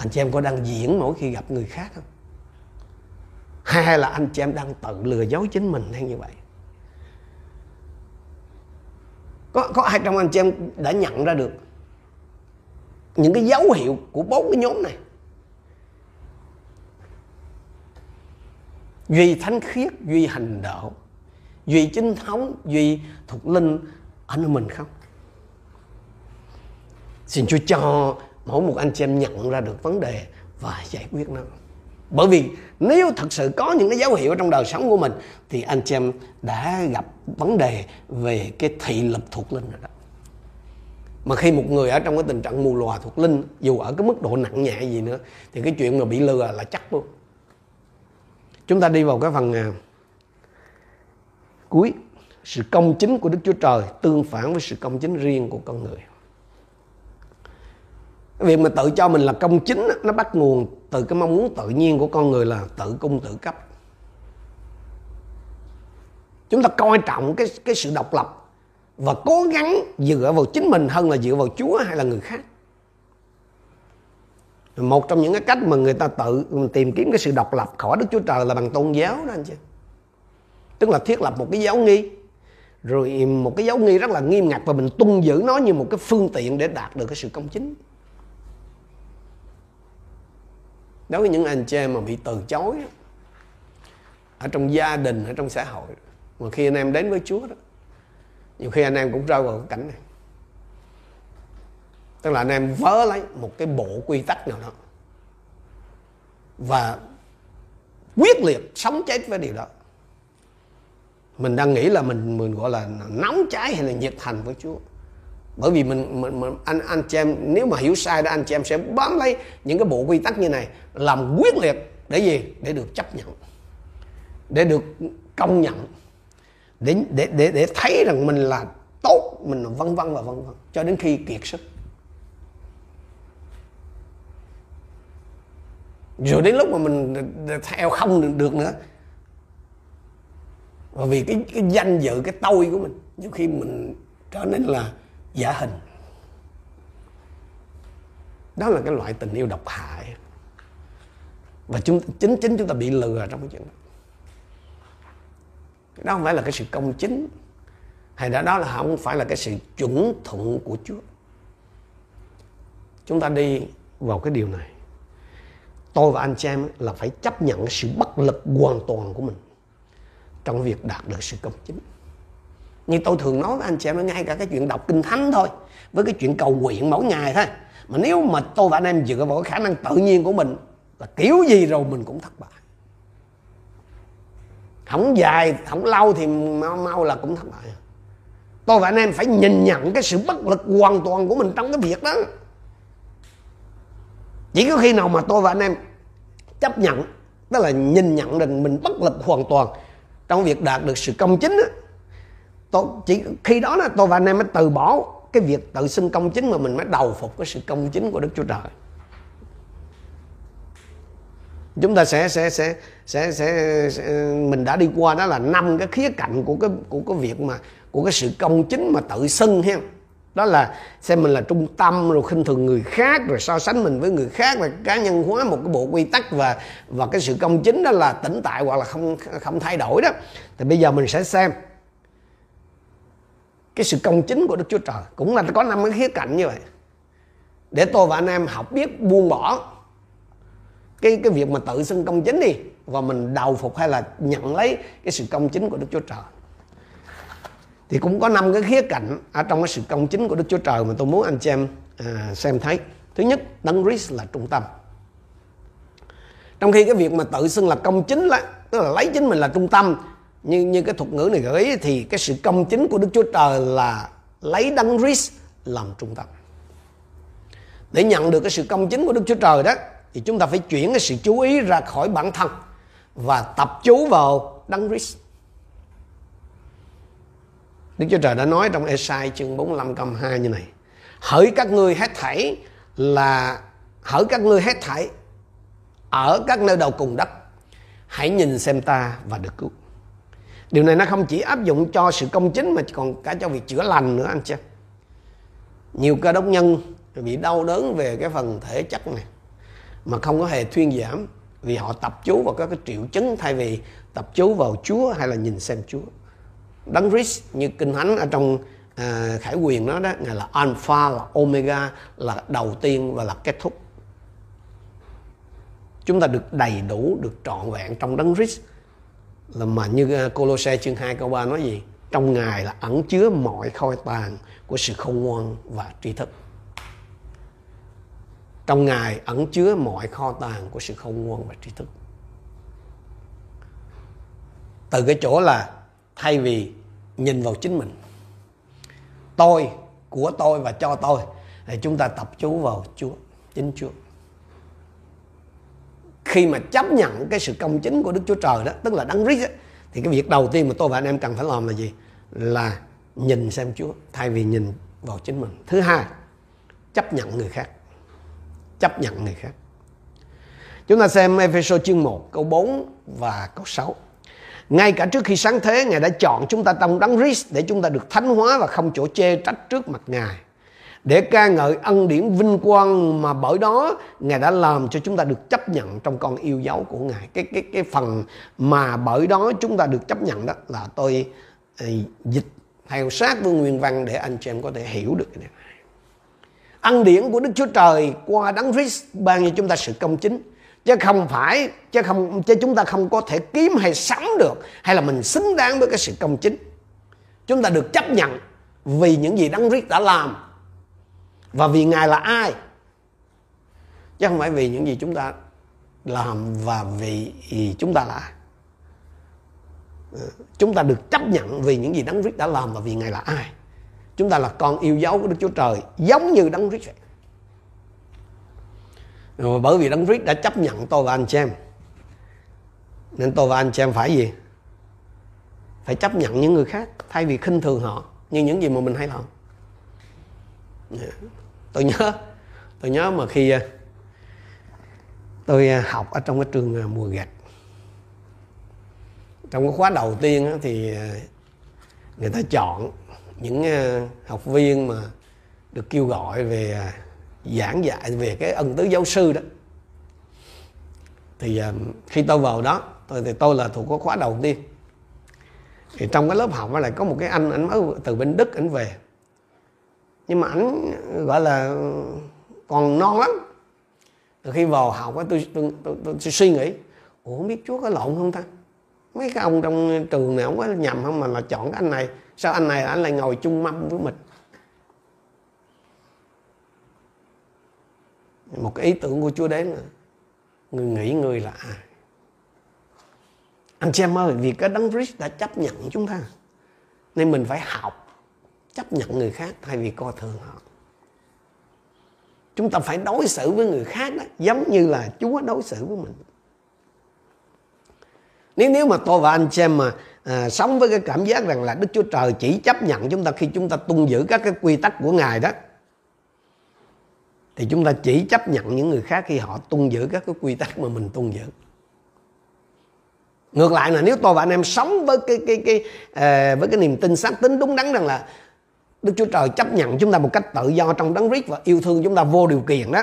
S1: anh chị em có đang diễn mỗi khi gặp người khác không? Hay là anh chị em đang tự lừa dối chính mình hay như vậy? Có có ai trong anh chị em đã nhận ra được những cái dấu hiệu của bốn cái nhóm này? Duy thánh khiết, duy hành đạo, duy chính thống, duy thuộc linh ở nơi mình không? Xin chúa cho mỗi một anh chị em nhận ra được vấn đề và giải quyết nó. Bởi vì nếu thật sự có những cái dấu hiệu trong đời sống của mình thì anh chị em đã gặp vấn đề về cái thị lực thuộc linh rồi đó. Mà khi một người ở trong cái tình trạng mù lòa thuộc linh dù ở cái mức độ nặng nhẹ gì nữa thì cái chuyện mà bị lừa là chắc luôn. Chúng ta đi vào cái phần à, cuối. Sự công chính của đức chúa trời tương phản với sự công chính riêng của con người cái việc mà tự cho mình là công chính nó bắt nguồn từ cái mong muốn tự nhiên của con người là tự cung tự cấp chúng ta coi trọng cái cái sự độc lập và cố gắng dựa vào chính mình hơn là dựa vào Chúa hay là người khác. Một trong những cái cách mà người ta tự tìm kiếm cái sự độc lập khỏi Đức Chúa Trời là bằng tôn giáo đó anh chị. Tức là thiết lập một cái giáo nghi, rồi một cái giáo nghi rất là nghiêm ngặt và mình tuân giữ nó như một cái phương tiện để đạt được cái sự công chính. Đối với những anh chị em mà bị từ chối ở trong gia đình, ở trong xã hội mà khi anh em đến với Chúa đó nhiều khi anh em cũng rơi vào cái cảnh này. Tức là anh em vớ lấy một cái bộ quy tắc nào đó và quyết liệt sống chết với điều đó. Mình đang nghĩ là mình mình gọi là nóng cháy hay là nhiệt thành với Chúa bởi vì mình, mình, mình anh anh chị em nếu mà hiểu sai đó anh chị em sẽ bám lấy những cái bộ quy tắc như này làm quyết liệt để gì? Để được chấp nhận để được công nhận để để để để thấy rằng mình là tốt mình là vân vân và vân vân cho đến khi kiệt sức. Rồi đến lúc mà mình theo không được nữa và vì cái cái danh dự cái tôi của mình nhiều khi mình trở nên là giả hình. Đó là cái loại tình yêu độc hại. Và chúng, chính chính chúng ta bị lừa trong cái chuyện đó. Đó không phải là cái sự công chính, hay đã đó là không phải là cái sự chuẩn thuận của Chúa. Chúng ta đi vào cái điều này. Tôi và anh chị em là phải chấp nhận sự bất lực hoàn toàn của mình trong việc đạt được sự công chính như tôi thường nói với anh chị em ngay cả cái chuyện đọc kinh thánh thôi. Với cái chuyện cầu nguyện mỗi ngày thôi. Mà nếu mà tôi và anh em dựa vào cái khả năng tự nhiên của mình là kiểu gì rồi mình cũng thất bại. Không dài không lâu thì mau mau là cũng thất bại. Tôi và anh em phải nhìn nhận cái sự bất lực hoàn toàn của mình trong cái việc đó. Chỉ có khi nào mà tôi và anh em chấp nhận tức là nhìn nhận rằng mình bất lực hoàn toàn trong việc đạt được sự công chính đó, tôi chỉ khi đó là tôi và anh em mới từ bỏ cái việc tự xưng công chính mà mình mới đầu phục cái sự công chính của Đức Chúa Trời. Chúng ta sẽ sẽ sẽ sẽ sẽ, sẽ mình đã đi qua đó là năm cái khía cạnh của cái của cái việc mà của cái sự công chính mà tự xưng ha. Đó là xem mình là trung tâm rồi khinh thường người khác rồi so sánh mình với người khác và cá nhân hóa một cái bộ quy tắc và và cái sự công chính đó là tĩnh tại hoặc là không không thay đổi đó. Thì bây giờ mình sẽ xem cái sự công chính của Đức Chúa Trời. Cũng là có năm cái khía cạnh như vậy. Để tôi và anh em học biết buông bỏ cái cái việc mà tự xưng công chính đi và mình đầu phục hay là nhận lấy cái sự công chính của Đức Chúa Trời. Thì cũng có năm cái khía cạnh ở trong cái sự công chính của Đức Chúa Trời mà tôi muốn anh chị em à, xem thấy. Thứ nhất đấng Christ là trung tâm. Trong khi cái việc mà tự xưng là công chính là tức là lấy chính mình là trung tâm như như cái thuật ngữ này gửi thì cái sự công chính của Đức Chúa Trời là lấy đấng Christ làm trung tâm. Để nhận được cái sự công chính của Đức Chúa Trời đó, thì chúng ta phải chuyển cái sự chú ý ra khỏi bản thân và tập chú vào đấng Christ. Đức Chúa Trời đã nói trong Esai chương 45 câu 2 như này, Hỡi các ngươi hết thảy là, Hỡi các ngươi hết thảy Ở các nơi đầu cùng đất. Hãy nhìn xem ta và được cứu. Điều này nó không chỉ áp dụng cho sự công chính Mà còn cả cho việc chữa lành nữa anh chị. Nhiều cơ đốc nhân bị đau đớn về cái phần thể chất này Mà không có hề thuyên giảm Vì họ tập chú vào các cái triệu chứng Thay vì tập chú vào Chúa hay là nhìn xem Chúa. Đấng Christ như kinh thánh ở trong à, khải quyền đó đó ngài là alpha là omega là đầu tiên và là kết thúc. Chúng ta được đầy đủ được trọn vẹn trong đấng Christ là mà như Colossae Colosse chương 2 câu 3 nói gì? Trong ngài là ẩn chứa mọi kho tàng của sự khôn ngoan và tri thức. Trong ngài ẩn chứa mọi kho tàng của sự khôn ngoan và tri thức. Từ cái chỗ là thay vì nhìn vào chính mình. Tôi, của tôi và cho tôi. Thì chúng ta tập chú vào Chúa, chính Chúa khi mà chấp nhận cái sự công chính của Đức Chúa Trời đó tức là đấng Christ thì cái việc đầu tiên mà tôi và anh em cần phải làm là gì? Là nhìn xem Chúa thay vì nhìn vào chính mình. Thứ hai chấp nhận người khác. Chấp nhận người khác. Chúng ta xem Ephesos chương 1 câu 4 và câu 6 ngay cả trước khi sáng thế, Ngài đã chọn chúng ta trong đấng Christ để chúng ta được thánh hóa và không chỗ chê trách trước mặt Ngài. Để ca ngợi ân điển vinh quang mà bởi đó, Ngài đã làm cho chúng ta được chấp nhận trong con yêu dấu của Ngài. Cái cái cái phần mà bởi đó chúng ta được chấp nhận đó là tôi ờ, dịch theo sát với nguyên văn để anh chị em có thể hiểu được cái này. Ân điển của Đức Chúa Trời qua đấng Christ ban cho chúng ta sự công chính chứ không phải, chứ không, chứ chúng ta không có thể kiếm hay sắm được hay là mình xứng đáng với cái sự công chính chúng ta được chấp nhận vì những gì đấng Christ đã làm và vì ngài là ai? Chứ không phải vì những gì chúng ta làm và vì chúng ta là ai. Ừ, chúng ta được chấp nhận vì những gì đấng Christ đã làm và vì ngài là ai. Chúng ta là con yêu dấu của Đức Chúa Trời, giống như đấng Christ vậy. Rồi bởi vì Đấng Christ đã chấp nhận tôi và anh chị em, Nên tôi và anh chị em phải gì? Phải chấp nhận những người khác Thay vì khinh thường họ Như những gì mà mình hay làm. Dạ. Tôi nhớ Tôi nhớ mà khi ờ, Tôi ờ, học ở trong cái trường ờ, mùa gạch. Trong cái khóa đầu tiên thì Người ta chọn những học viên mà được kêu gọi về giảng dạy về cái ân tứ giáo sư đó. Thì khi tôi vào đó, tôi, thì tôi là thuộc cái khóa đầu tiên. Thì trong cái lớp học lại có một cái anh anh mới từ bên đức ảnh về nhưng mà ảnh gọi là còn non lắm. Khi vào học tôi tôi, tôi, tôi, tôi, tôi suy nghĩ ủa không biết chúa có lộn không ta? Mấy cái ông trong trường này không có nhầm không mà là chọn cái anh này. Sao anh này anh lại ngồi chung mâm với mình? Một cái ý tưởng của chúa đến là người nghĩ người là ai? Anh chị em ơi vì cái đấng Christ đã chấp nhận chúng ta nên mình phải học chấp nhận người khác thay vì coi thường họ. Chúng ta phải đối xử với người khác đó giống như là Chúa đối xử với mình. Nếu nếu mà tôi và anh xem mà à, sống với cái cảm giác rằng là Đức Chúa Trời chỉ chấp nhận chúng ta khi chúng ta tuân giữ các cái quy tắc của Ngài đó thì chúng ta chỉ chấp nhận những người khác khi họ tuân giữ các cái quy tắc mà mình tuân giữ. Ngược lại là nếu tôi và anh em sống với cái cái cái à, với cái niềm tin xác tính đúng đắn rằng là Đức Chúa Trời chấp nhận chúng ta một cách tự do trong đấng Christ và yêu thương chúng ta vô điều kiện đó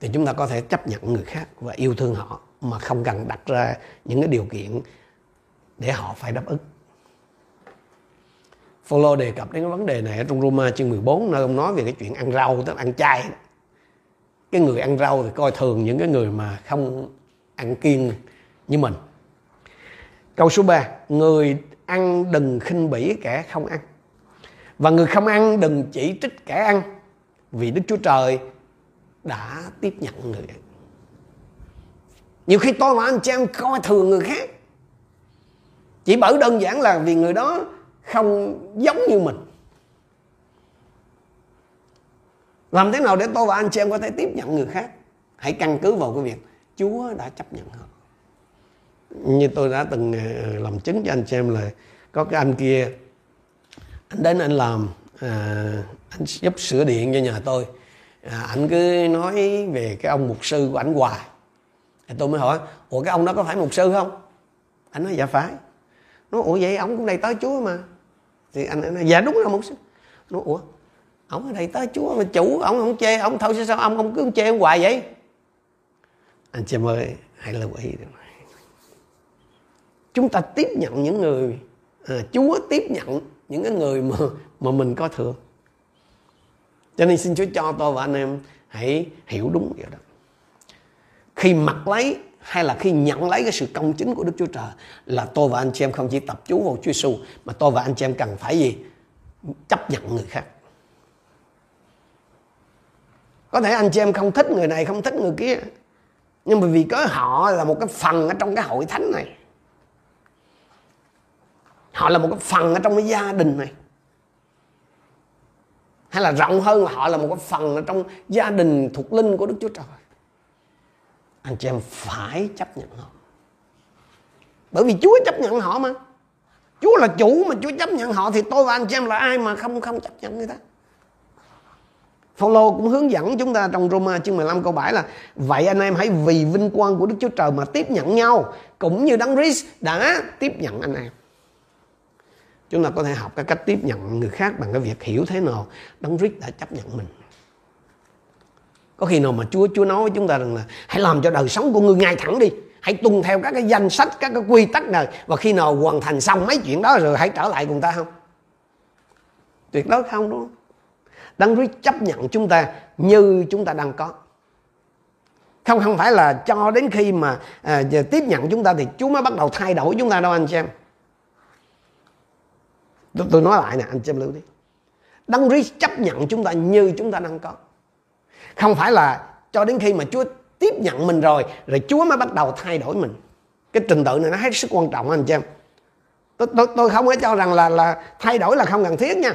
S1: thì chúng ta có thể chấp nhận người khác và yêu thương họ mà không cần đặt ra những cái điều kiện để họ phải đáp ứng. Phaolô đề cập đến cái vấn đề này ở trong Roma chương 14 nơi ông nói về cái chuyện ăn rau tức là ăn chay. Cái người ăn rau thì coi thường những cái người mà không ăn kiêng như mình. Câu số 3, người ăn đừng khinh bỉ kẻ không ăn. Và người không ăn đừng chỉ trích kẻ ăn, vì Đức Chúa Trời đã tiếp nhận người ăn. Nhiều khi tôi và anh chị em coi thường người khác, Chỉ bởi đơn giản là vì người đó không giống như mình Làm thế nào để tôi và anh chị em có thể tiếp nhận người khác Hãy căn cứ vào cái việc Chúa đã chấp nhận họ như tôi đã từng ờ, làm chứng cho anh chị em là Có cái anh kia Anh đến anh làm à, Anh giúp sửa điện cho nhà tôi. Ờ, à, Anh cứ nói về cái ông mục sư của anh hoài. Thì tôi mới hỏi ủa cái ông đó có phải mục sư không? Anh nói dạ phải. Nói ủa vậy ông cũng đầy tới chúa mà. Thì anh nói dạ đúng là mục sư. Nói ủa ông ở đây tới chúa mà chủ ông không chê ông thôi sao ông ông cứ chê ông hoài vậy? Anh chị ơi hãy lưu ý chúng ta tiếp nhận những người à, chúa tiếp nhận những cái người mà mà mình có thường cho nên xin chúa cho tôi và anh em hãy hiểu đúng điều đó. Khi mặc lấy hay là khi nhận lấy cái sự công chính của Đức Chúa Trời là tôi và anh chị em không chỉ tập chú vào Chúa Giêsu mà tôi và anh chị em cần phải gì? Chấp nhận người khác. Có thể anh chị em không thích người này không thích người kia nhưng mà vì có họ là một cái phần ở trong cái hội thánh này họ là một cái phần ở trong cái gia đình này. Hay là rộng hơn là họ là một cái phần ở trong gia đình thuộc linh của Đức Chúa Trời. Anh chị em phải chấp nhận họ. Bởi vì Chúa chấp nhận họ mà. Chúa là chủ mà Chúa chấp nhận họ thì tôi và anh chị em là ai mà không không chấp nhận người ta? Phaolô cũng hướng dẫn chúng ta trong Roma chương 15 câu 7 là, vậy anh em hãy vì vinh quang của Đức Chúa Trời mà tiếp nhận nhau, cũng như Đấng Christ đã tiếp nhận anh em. Chúng ta có thể học cái cách tiếp nhận người khác bằng cái việc hiểu thế nào Đấng Christ đã chấp nhận mình. Có khi nào mà Chúa Chúa nói với chúng ta rằng là hãy làm cho đời sống của người ngay thẳng đi. Hãy tuân theo các cái danh sách các cái quy tắc này và khi nào hoàn thành xong mấy chuyện đó rồi hãy trở lại cùng ta không? Tuyệt đối không đúng không? Đấng Christ chấp nhận chúng ta như chúng ta đang có. Không không phải là cho đến khi mà à, tiếp nhận chúng ta thì Chúa mới bắt đầu thay đổi chúng ta đâu anh chị em tôi, tôi nói lại nè anh chăm lưu đi. Đấng Christ chấp nhận chúng ta như chúng ta đang có. Không phải là cho đến khi mà Chúa tiếp nhận mình rồi rồi Chúa mới bắt đầu thay đổi mình. Cái trình tự này nó hết sức quan trọng anh chị em tôi, tôi, tôi không có cho rằng là là thay đổi là không cần thiết nha.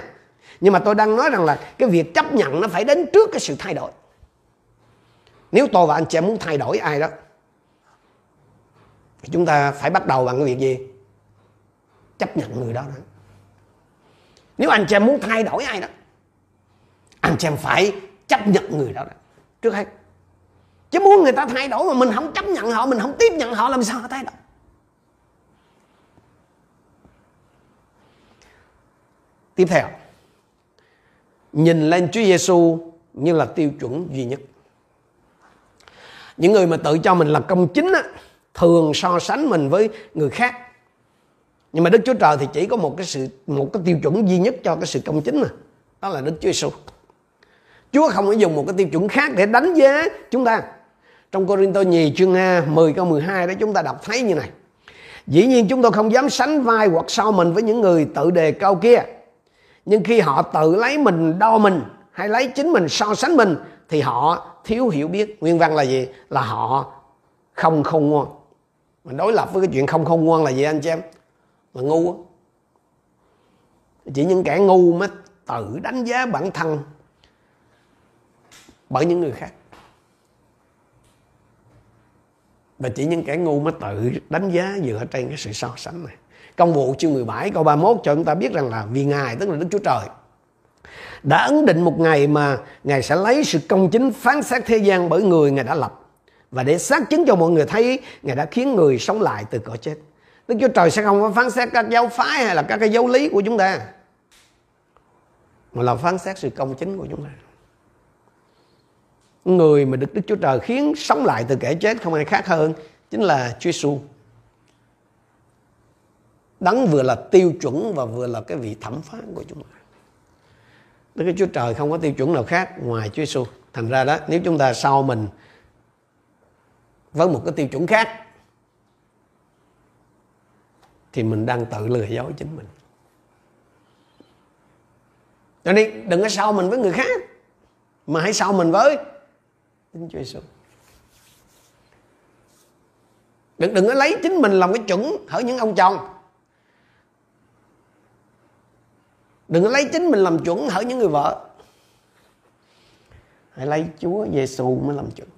S1: Nhưng mà tôi đang nói rằng là cái việc chấp nhận nó phải đến trước cái sự thay đổi. Nếu tôi và anh chị em muốn thay đổi ai đó thì chúng ta phải bắt đầu bằng cái việc gì? Chấp nhận người đó, đó nếu anh chị em muốn thay đổi ai đó anh chị em phải chấp nhận người đó trước hết. Chứ muốn người ta thay đổi mà mình không chấp nhận họ mình không tiếp nhận họ làm sao họ thay đổi? Tiếp theo. Nhìn lên Chúa Giêsu như là tiêu chuẩn duy nhất. Những người mà tự cho mình là công chính á, thường so sánh mình với người khác nhưng mà Đức Chúa Trời thì chỉ có một cái sự, một cái tiêu chuẩn duy nhất cho cái sự công chính mà. Đó là Đức Chúa Giêsu Chúa không có dùng một cái tiêu chuẩn khác để đánh giá chúng ta. Trong Cô Tô nhì chương 10 câu 12 đó, chúng ta đọc thấy như này. Dĩ nhiên chúng tôi không dám sánh vai hoặc sau mình với những người tự đề cao kia. Nhưng khi họ tự lấy mình đo mình Hay lấy chính mình so sánh mình, Thì họ thiếu hiểu biết. Nguyên văn là gì? Là họ không khôn ngoan. Mình đối lập với cái chuyện không khôn ngoan là gì anh chị em? Là ngu Chỉ những kẻ ngu mới tự đánh giá bản thân Bởi những người khác. Và chỉ những kẻ ngu mới tự đánh giá dựa trên cái sự so sánh này. Công vụ chương 17 câu 31 cho chúng ta biết rằng là vì Ngài, tức là Đức Chúa Trời, đã ấn định một ngày mà Ngài sẽ lấy sự công chính phán xét thế gian bởi người Ngài đã lập. Và để xác chứng cho mọi người thấy, Ngài đã khiến người sống lại từ cõi chết. Đức Chúa Trời sẽ không có phán xét các giáo phái hay là các cái giáo lý của chúng ta mà là phán xét sự công chính của chúng ta người mà được Đức Chúa Trời khiến sống lại từ kẻ chết không ai khác hơn chính là Chúa Giêsu. Đấng vừa là tiêu chuẩn và vừa là cái vị thẩm phán của chúng ta. Đức Chúa Trời không có tiêu chuẩn nào khác ngoài Chúa Giêsu. Thành ra đó, nếu chúng ta sau mình với một cái tiêu chuẩn khác thì mình đang tự lừa dối chính mình. Cho nên đừng có sau mình với người khác, mà hãy sau mình với chính Chúa Giêsu. Đừng đừng có lấy chính mình làm cái chuẩn ở những ông chồng. Đừng có lấy chính mình làm chuẩn ở những người vợ. Hãy lấy Chúa Giêsu mới làm chuẩn.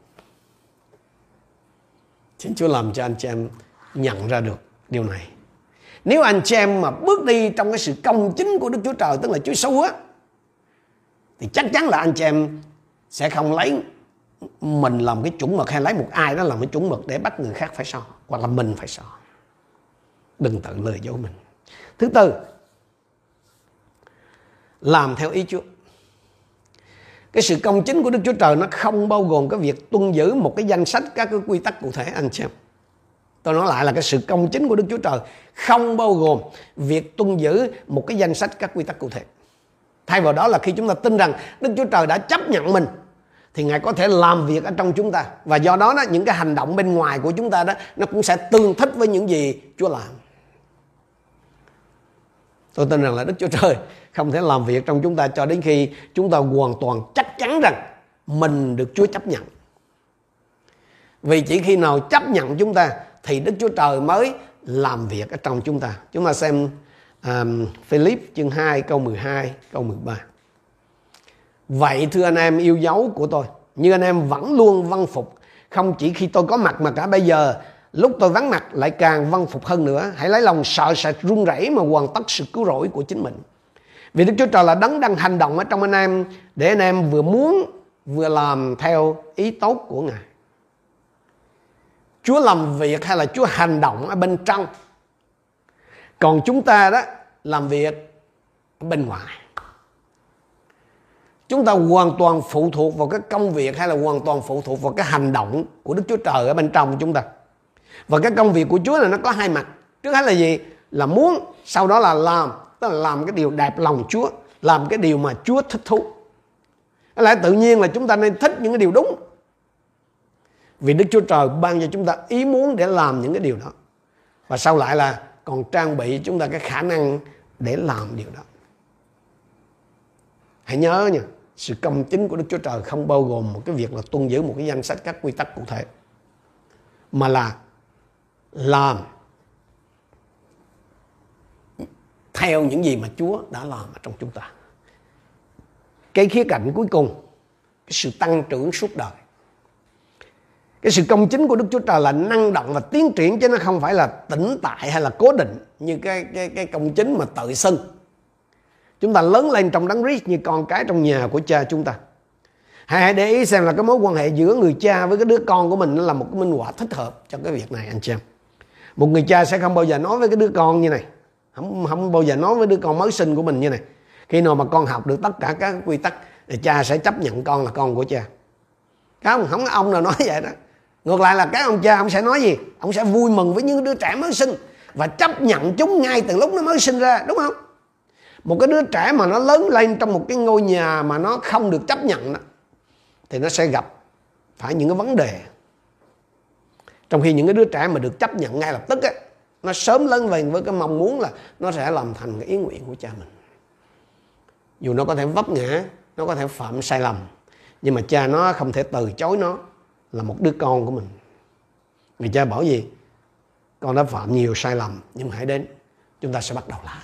S1: Xin Chúa làm cho anh chị em nhận ra được điều này. Nếu anh chị em mà bước đi trong cái sự công chính của Đức Chúa Trời, tức là Chúa Giêsu á, thì chắc chắn là anh chị em sẽ không lấy mình làm cái chuẩn mực hay lấy một ai đó làm cái chuẩn mực để bắt người khác phải so, hoặc là mình phải so. Đừng tự lừa dối mình. Thứ tư, làm theo ý Chúa. Cái sự công chính của Đức Chúa Trời nó không bao gồm cái việc tuân giữ một cái danh sách các cái quy tắc cụ thể, anh em tôi nói lại là cái sự công chính của Đức Chúa Trời. Không bao gồm việc tuân giữ một cái danh sách các quy tắc cụ thể. Thay vào đó là khi chúng ta tin rằng Đức Chúa Trời đã chấp nhận mình, thì ngài có thể làm việc ở trong chúng ta. Và do đó đó, những cái hành động bên ngoài của chúng ta đó, nó cũng sẽ tương thích với những gì Chúa làm. Tôi tin rằng là Đức Chúa Trời không thể làm việc trong chúng ta cho đến khi chúng ta hoàn toàn chắc chắn rằng mình được Chúa chấp nhận. Vì chỉ khi nào chấp nhận chúng ta thì Đức Chúa Trời mới làm việc ở trong chúng ta chúng ta xem um, Philip chương 2 câu 12 câu 13 Vậy thưa anh em yêu dấu của tôi, như anh em vẫn luôn văn phục, không chỉ khi tôi có mặt mà cả bây giờ, lúc tôi vắng mặt lại càng văn phục hơn nữa. Hãy lấy lòng sợ sệt run rẩy mà hoàn tất sự cứu rỗi của chính mình. Vì Đức Chúa Trời là đấng đang hành động ở trong anh em để anh em vừa muốn vừa làm theo ý tốt của Ngài. Chúa làm việc hay là Chúa hành động ở bên trong. Còn chúng ta đó làm việc ở bên ngoài chúng ta hoàn toàn phụ thuộc vào cái công việc hay là hoàn toàn phụ thuộc vào cái hành động của Đức Chúa Trời ở bên trong chúng ta. Và cái công việc của Chúa là nó có hai mặt. Trước hết là gì? Là muốn, sau đó là làm. Tức là làm cái điều đẹp lòng Chúa. Làm cái điều mà Chúa thích thú. Lẽ tự nhiên là chúng ta nên thích những cái điều đúng. Vì Đức Chúa Trời ban cho chúng ta ý muốn để làm những cái điều đó. Và sau lại là còn trang bị chúng ta cái khả năng để làm điều đó. Hãy nhớ nha, sự công chính của Đức Chúa Trời không bao gồm một cái việc là tuân giữ một cái danh sách các quy tắc cụ thể. Mà là làm theo những gì mà Chúa đã làm ở trong chúng ta. Cái khía cạnh cuối cùng, cái sự tăng trưởng suốt đời. Cái sự công chính của Đức Chúa Trời là năng động và tiến triển chứ nó không phải là tĩnh tại hay là cố định như cái cái cái công chính mà tự xưng Chúng ta lớn lên trong đấng Christ như con cái trong nhà của cha chúng ta. Hãy để ý xem là cái mối quan hệ giữa người cha với cái đứa con của mình nó là một cái minh họa thích hợp cho cái việc này anh chị em. Một người cha sẽ không bao giờ nói với cái đứa con như này. Không, không bao giờ nói với đứa con mới sinh của mình như này. khi nào mà con học được tất cả các quy tắc thì cha sẽ chấp nhận con là con của cha không không có ông nào nói vậy đó ngược lại là các ông cha ông sẽ nói gì? Ông sẽ vui mừng với những đứa trẻ mới sinh và chấp nhận chúng ngay từ lúc nó mới sinh ra đúng không? Một cái đứa trẻ mà nó lớn lên trong một cái ngôi nhà mà nó không được chấp nhận đó, thì nó sẽ gặp phải những cái vấn đề. Trong khi những cái đứa trẻ mà được chấp nhận ngay lập tức á nó sớm lớn lên với cái mong muốn là nó sẽ làm thành cái ý nguyện của cha mình. Dù nó có thể vấp ngã nó có thể phạm sai lầm nhưng mà cha nó không thể từ chối nó là một đứa con của mình. Người cha bảo gì? Con đã phạm nhiều sai lầm, nhưng hãy đến, chúng ta sẽ bắt đầu lại.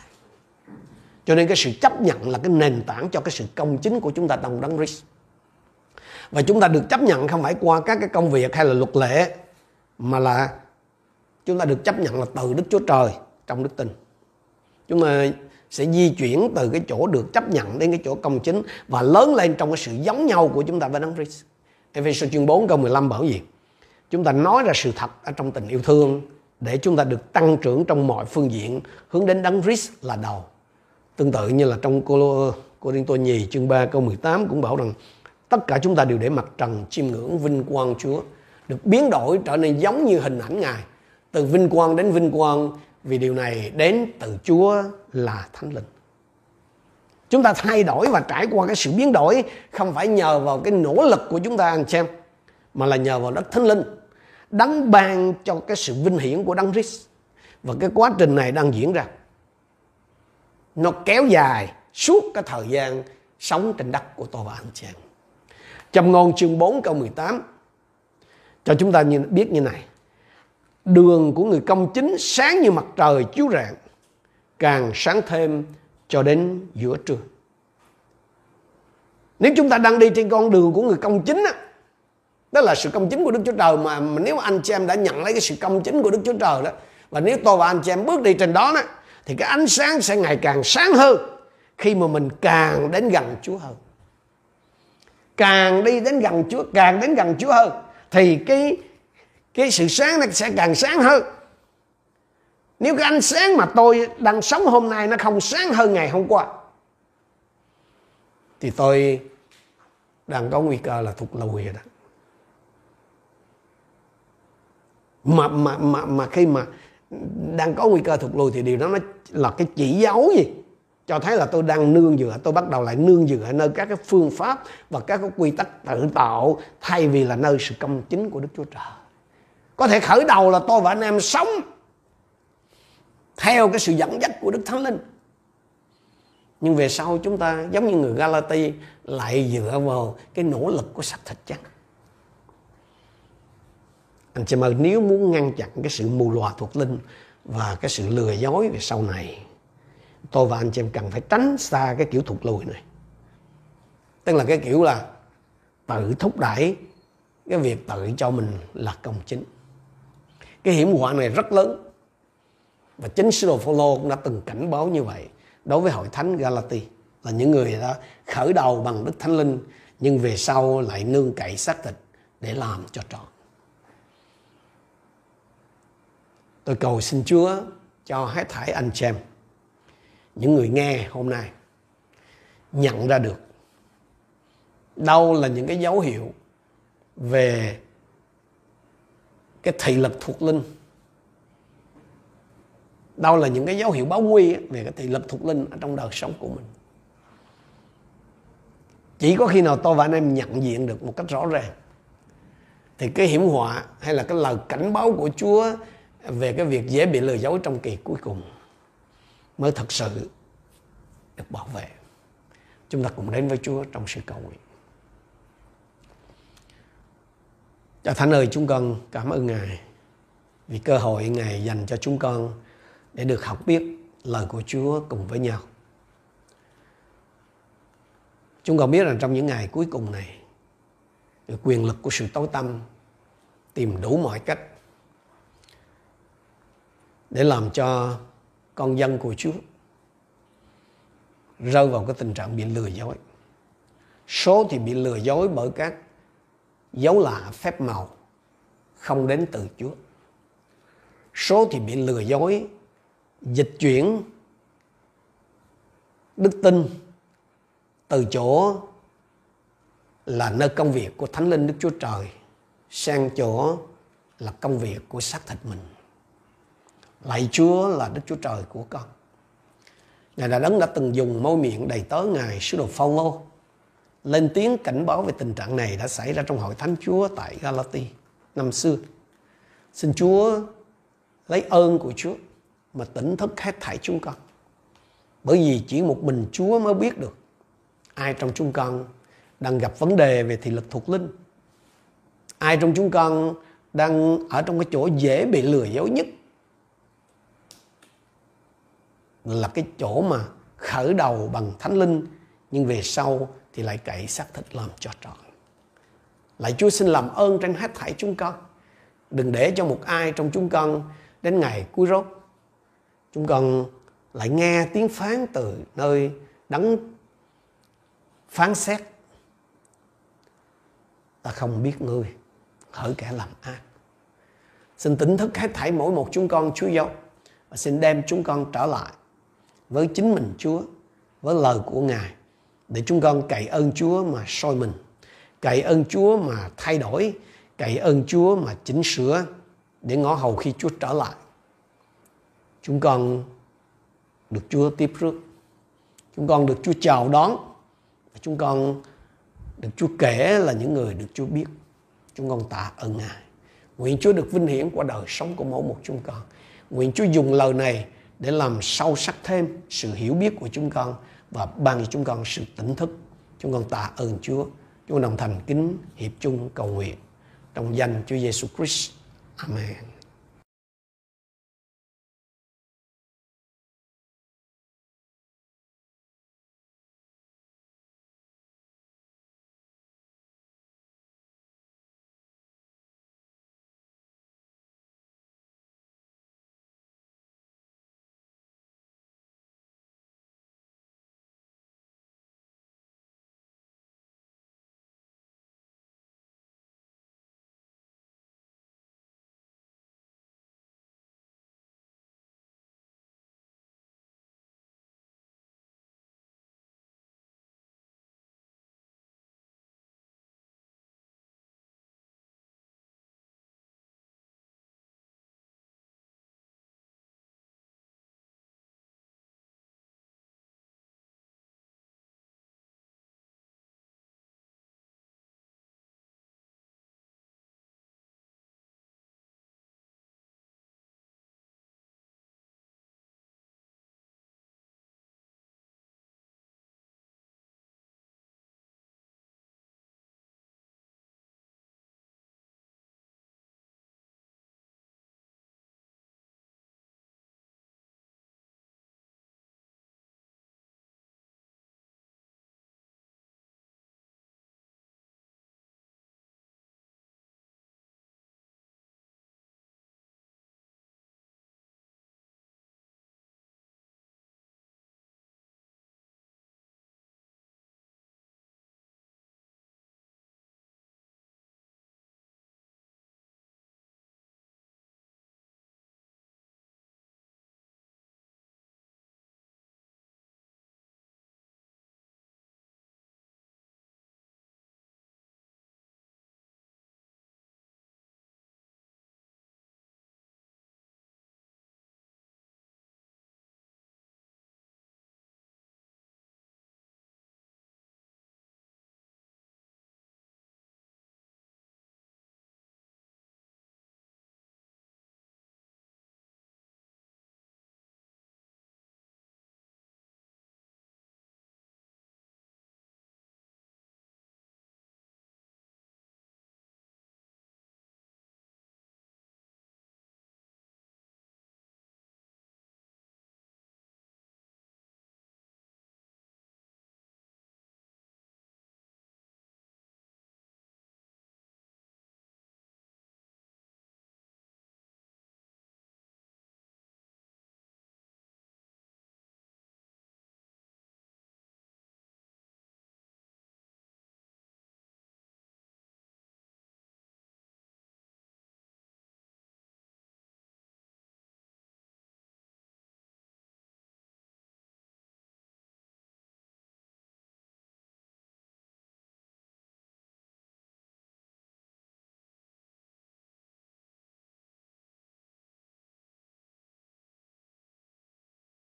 S1: Cho nên cái sự chấp nhận là cái nền tảng cho cái sự công chính của chúng ta trong đấng Christ. Và chúng ta được chấp nhận không phải qua các cái công việc hay là luật lệ, mà là chúng ta được chấp nhận là từ Đức Chúa Trời trong đức tin. Chúng ta sẽ di chuyển từ cái chỗ được chấp nhận đến cái chỗ công chính và lớn lên trong cái sự giống nhau của chúng ta với Đấng Christ. Ephesians chương 4 câu 15 bảo gì? Chúng ta nói ra sự thật ở trong tình yêu thương để chúng ta được tăng trưởng trong mọi phương diện hướng đến Đấng Christ là đầu. Tương tự như là trong Cô Cô Đinh Tô Nhì chương 3 câu 18 cũng bảo rằng, tất cả chúng ta đều để mặt trần chiêm ngưỡng vinh quang Chúa, được biến đổi trở nên giống như hình ảnh Ngài, từ vinh quang đến vinh quang, vì điều này đến từ Chúa là Thánh Linh. Chúng ta thay đổi và trải qua cái sự biến đổi, không phải nhờ vào cái nỗ lực của chúng ta, anh xem mà là nhờ vào đất Thánh Linh đấng ban cho cái sự vinh hiển của đấng Christ. Và cái quá trình này đang diễn ra. Nó kéo dài suốt cái thời gian sống trên đất của tôi và anh chị em. Trong ngôn chương 4 câu 18 cho chúng ta biết như này. Đường của người công chính sáng như mặt trời chiếu rạng, càng sáng thêm cho đến giữa trưa. Nếu chúng ta đang đi trên con đường của người công chính á đó là sự công chính của Đức Chúa Trời. Mà, mà nếu anh chị em đã nhận lấy cái sự công chính của Đức Chúa Trời đó và nếu tôi và anh chị em bước đi trên đó đó thì cái ánh sáng sẽ ngày càng sáng hơn khi mà mình càng đến gần Chúa hơn. Càng đi đến gần Chúa càng đến gần Chúa hơn thì cái cái sự sáng nó sẽ càng sáng hơn nếu cái ánh sáng mà tôi đang sống hôm nay nó không sáng hơn ngày hôm qua, thì tôi đang có nguy cơ là thuộc lùi rồi đó. Mà mà mà mà khi mà đang có nguy cơ thụt lùi thì điều đó nó là cái chỉ dấu gì? Cho thấy là tôi đang nương dựa, tôi bắt đầu lại nương dựa nơi các cái phương pháp và các cái quy tắc tự tạo thay vì là nơi sự công chính của Đức Chúa Trời. Có thể khởi đầu là tôi và anh em sống theo cái sự dẫn dắt của Đức Thánh Linh. Nhưng về sau chúng ta, giống như người Galati, lại dựa vào cái nỗ lực của xác thịt chắc anh chị em nếu muốn ngăn chặn cái sự mù lòa thuộc linh và cái sự lừa dối về sau này, tôi và anh chị em cần phải tránh xa cái kiểu thuộc lùi này. Tức là cái kiểu là tự thúc đẩy cái việc tự cho mình là công chính. Cái hiểm họa này rất lớn và chính sứ đồ Phaolô cũng đã từng cảnh báo như vậy. Đối với hội thánh Galati là những người đã khởi đầu bằng đức thánh linh, nhưng về sau lại nương cậy xác thịt để làm cho trọn. Tôi cầu xin Chúa cho hết thảy anh chị em, những người nghe hôm nay, nhận ra được đâu là những cái dấu hiệu về cái thị lực thuộc linh đâu là những cái dấu hiệu báo nguy về cái thị lực thuộc linh ở trong đời sống của mình chỉ có khi nào tôi và anh em nhận diện được một cách rõ ràng thì cái hiểm họa hay là cái lời cảnh báo của Chúa về cái việc dễ bị lừa dối trong kỳ cuối cùng mới thật sự được bảo vệ. Chúng ta cùng đến với Chúa trong sự cầu nguyện. Cha Thánh ơi, chúng con cảm ơn Ngài vì cơ hội Ngài dành cho chúng con để được học biết lời của Chúa cùng với nhau. Chúng con biết rằng trong những ngày cuối cùng này, quyền lực của sự tối tâm tìm đủ mọi cách để làm cho con dân của Chúa rơi vào cái tình trạng bị lừa dối. Số thì bị lừa dối bởi các dấu lạ phép màu không đến từ Chúa. Số thì bị lừa dối, dịch chuyển đức tin từ chỗ là nơi công việc của Thánh Linh Đức Chúa Trời sang chỗ là công việc của xác thịt mình. Lạy Chúa là Đức Chúa Trời của con. Ngài đã đấng đã từng dùng môi miệng đầy tớ Ngài, sứ đồ Phaolô, lên tiếng cảnh báo về tình trạng này đã xảy ra trong hội thánh Chúa tại Galati năm xưa. Xin Chúa lấy ơn của Chúa mà tỉnh thức hết thảy chúng con. Bởi vì chỉ một mình Chúa mới biết được ai trong chúng con đang gặp vấn đề về thị lực thuộc linh. Ai trong chúng con đang ở trong cái chỗ dễ bị lừa dối nhất là cái chỗ mà khởi đầu bằng thánh linh, nhưng về sau thì lại cậy xác thịt làm cho trọn. Lại Chúa xin làm ơn trên hết thảy chúng con. Đừng để cho một ai trong chúng con đến ngày cuối rốt. Chúng con lại nghe tiếng phán từ nơi đấng phán xét. Ta không biết ngươi, hỡi kẻ làm ác. Xin tỉnh thức hết thảy mỗi một chúng con Chúa dấu và xin đem chúng con trở lại với chính mình Chúa, với lời của Ngài để chúng con cậy ơn Chúa mà soi mình, cậy ơn Chúa mà thay đổi, cậy ơn Chúa mà chỉnh sửa để ngõ hầu khi Chúa trở lại. Chúng con được Chúa tiếp rước. Chúng con được Chúa chào đón. Chúng con được Chúa kể là những người được Chúa biết. Chúng con tạ ơn Ngài. Nguyện Chúa được vinh hiển qua đời sống của mỗi một chúng con. Nguyện Chúa dùng lời này để làm sâu sắc thêm sự hiểu biết của chúng con và ban cho chúng con sự tỉnh thức. Chúng con tạ ơn Chúa. Chúng con đồng thành kính hiệp chung cầu nguyện trong danh Chúa Giêsu Christ. Amen.